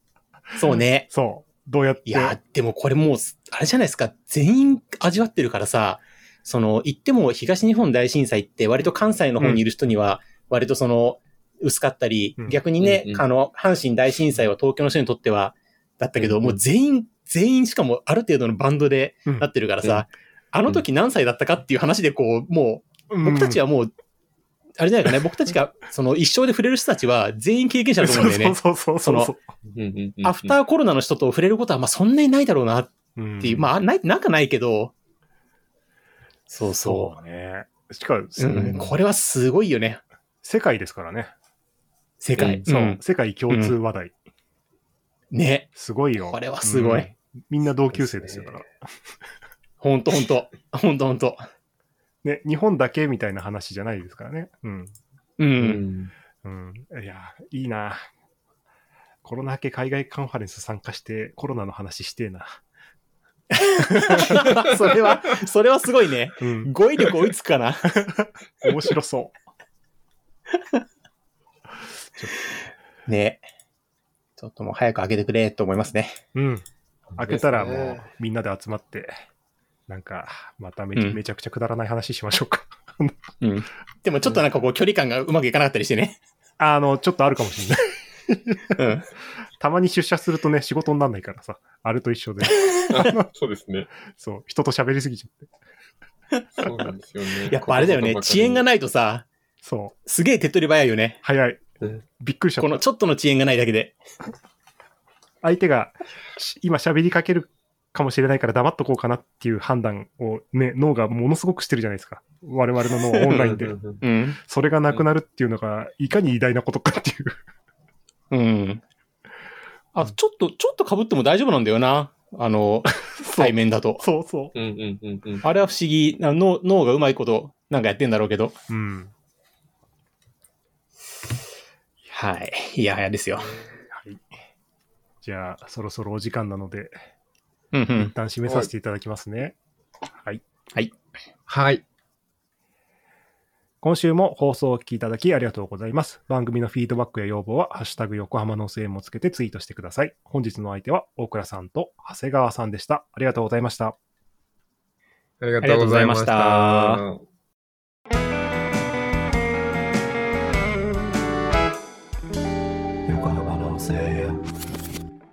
そうね。そう。どうやって？いや、でもこれもう、あれじゃないですか。全員味わってるからさ、その、言っても東日本大震災って割と関西の方にいる人には、割とその、薄かったり、うん逆にね、うんうんあの、阪神大震災は東京の人にとっては、だったけど、うんもう全員、全員しかもある程度のバンドでうんなってるからさ、あの時何歳だったかっていう話でこう、もう、僕たちははもう、あれじゃないかね、僕たちが、その一生で触れる人たちは全員経験者だと思うんだよね。そうそうそうそう。うんうんうんうんアフターコロナの人と触れることは、まあそんなにないだろうなっうんていう、まあ、ない、なんかないけど、そうそそうね。しかも、う。うん、これはすごいよね。世界ですからね。世界。うんそう、ん世界共通話題。ね。すごいよ。これはすごい。うんみんな同級生ですよ、だから。ほんとほんと。ほんとほんと。ね、日本だけみたいな話じゃないですからね。うん。う。うんんうん。いや、いいな。コロナ明け海外カンファレンス参加してコロナの話してえな。それは、それはすごいね。うん。語彙力追いつくかな。面白そね。ちょっともう早く開けてくれと思いますね。う。うん。開けたらもうみんなで集まって、なんか、まため,、うんめちゃくちゃくだらない話しましょうか。うん。でもちょっとなんかこう距離感がうまくいかなかったりしてね。あの、ちょっとあるかもしれない。うん。たまに出社するとね、仕事にならないからさ、あれと一緒で、あ そうですね。そう、人と喋りすぎちゃって。そうなんですよね。やっぱあれだよね。遅延がないとさ、そう、すげえ手っ取り早いよね。早いうん。びっくりしちゃった。このちょっとの遅延がないだけで。相手がし今喋りかけるかもしれないから黙っとこうかなっていう判断をね、脳がものすごくしてるじゃないですか。我々の脳はオンラインでう。ん。それがなくなるっていうのが、いかに偉大なことかっていう。うん。あ、ちょっと、ちょっと被っても大丈夫なんだよな。あの、対面だと。そうそうんうんうんうん。あれは不思議。な脳脳がうまいことなんかやってんだろうけど。う。うん。はい。いやはやですよ。はい。じゃあ、そろそろお時間なので、一うんうん。旦締めさせていただきますね。はい。はい。今週も放送をお聞きいただきありがとうございます。番組のフィードバックや要望は、ハッシュタグ横浜の声もつけてツイートしてください。本日の相手は、大倉さんと長谷川さんでした。ありがとうございました。ありがとうございました。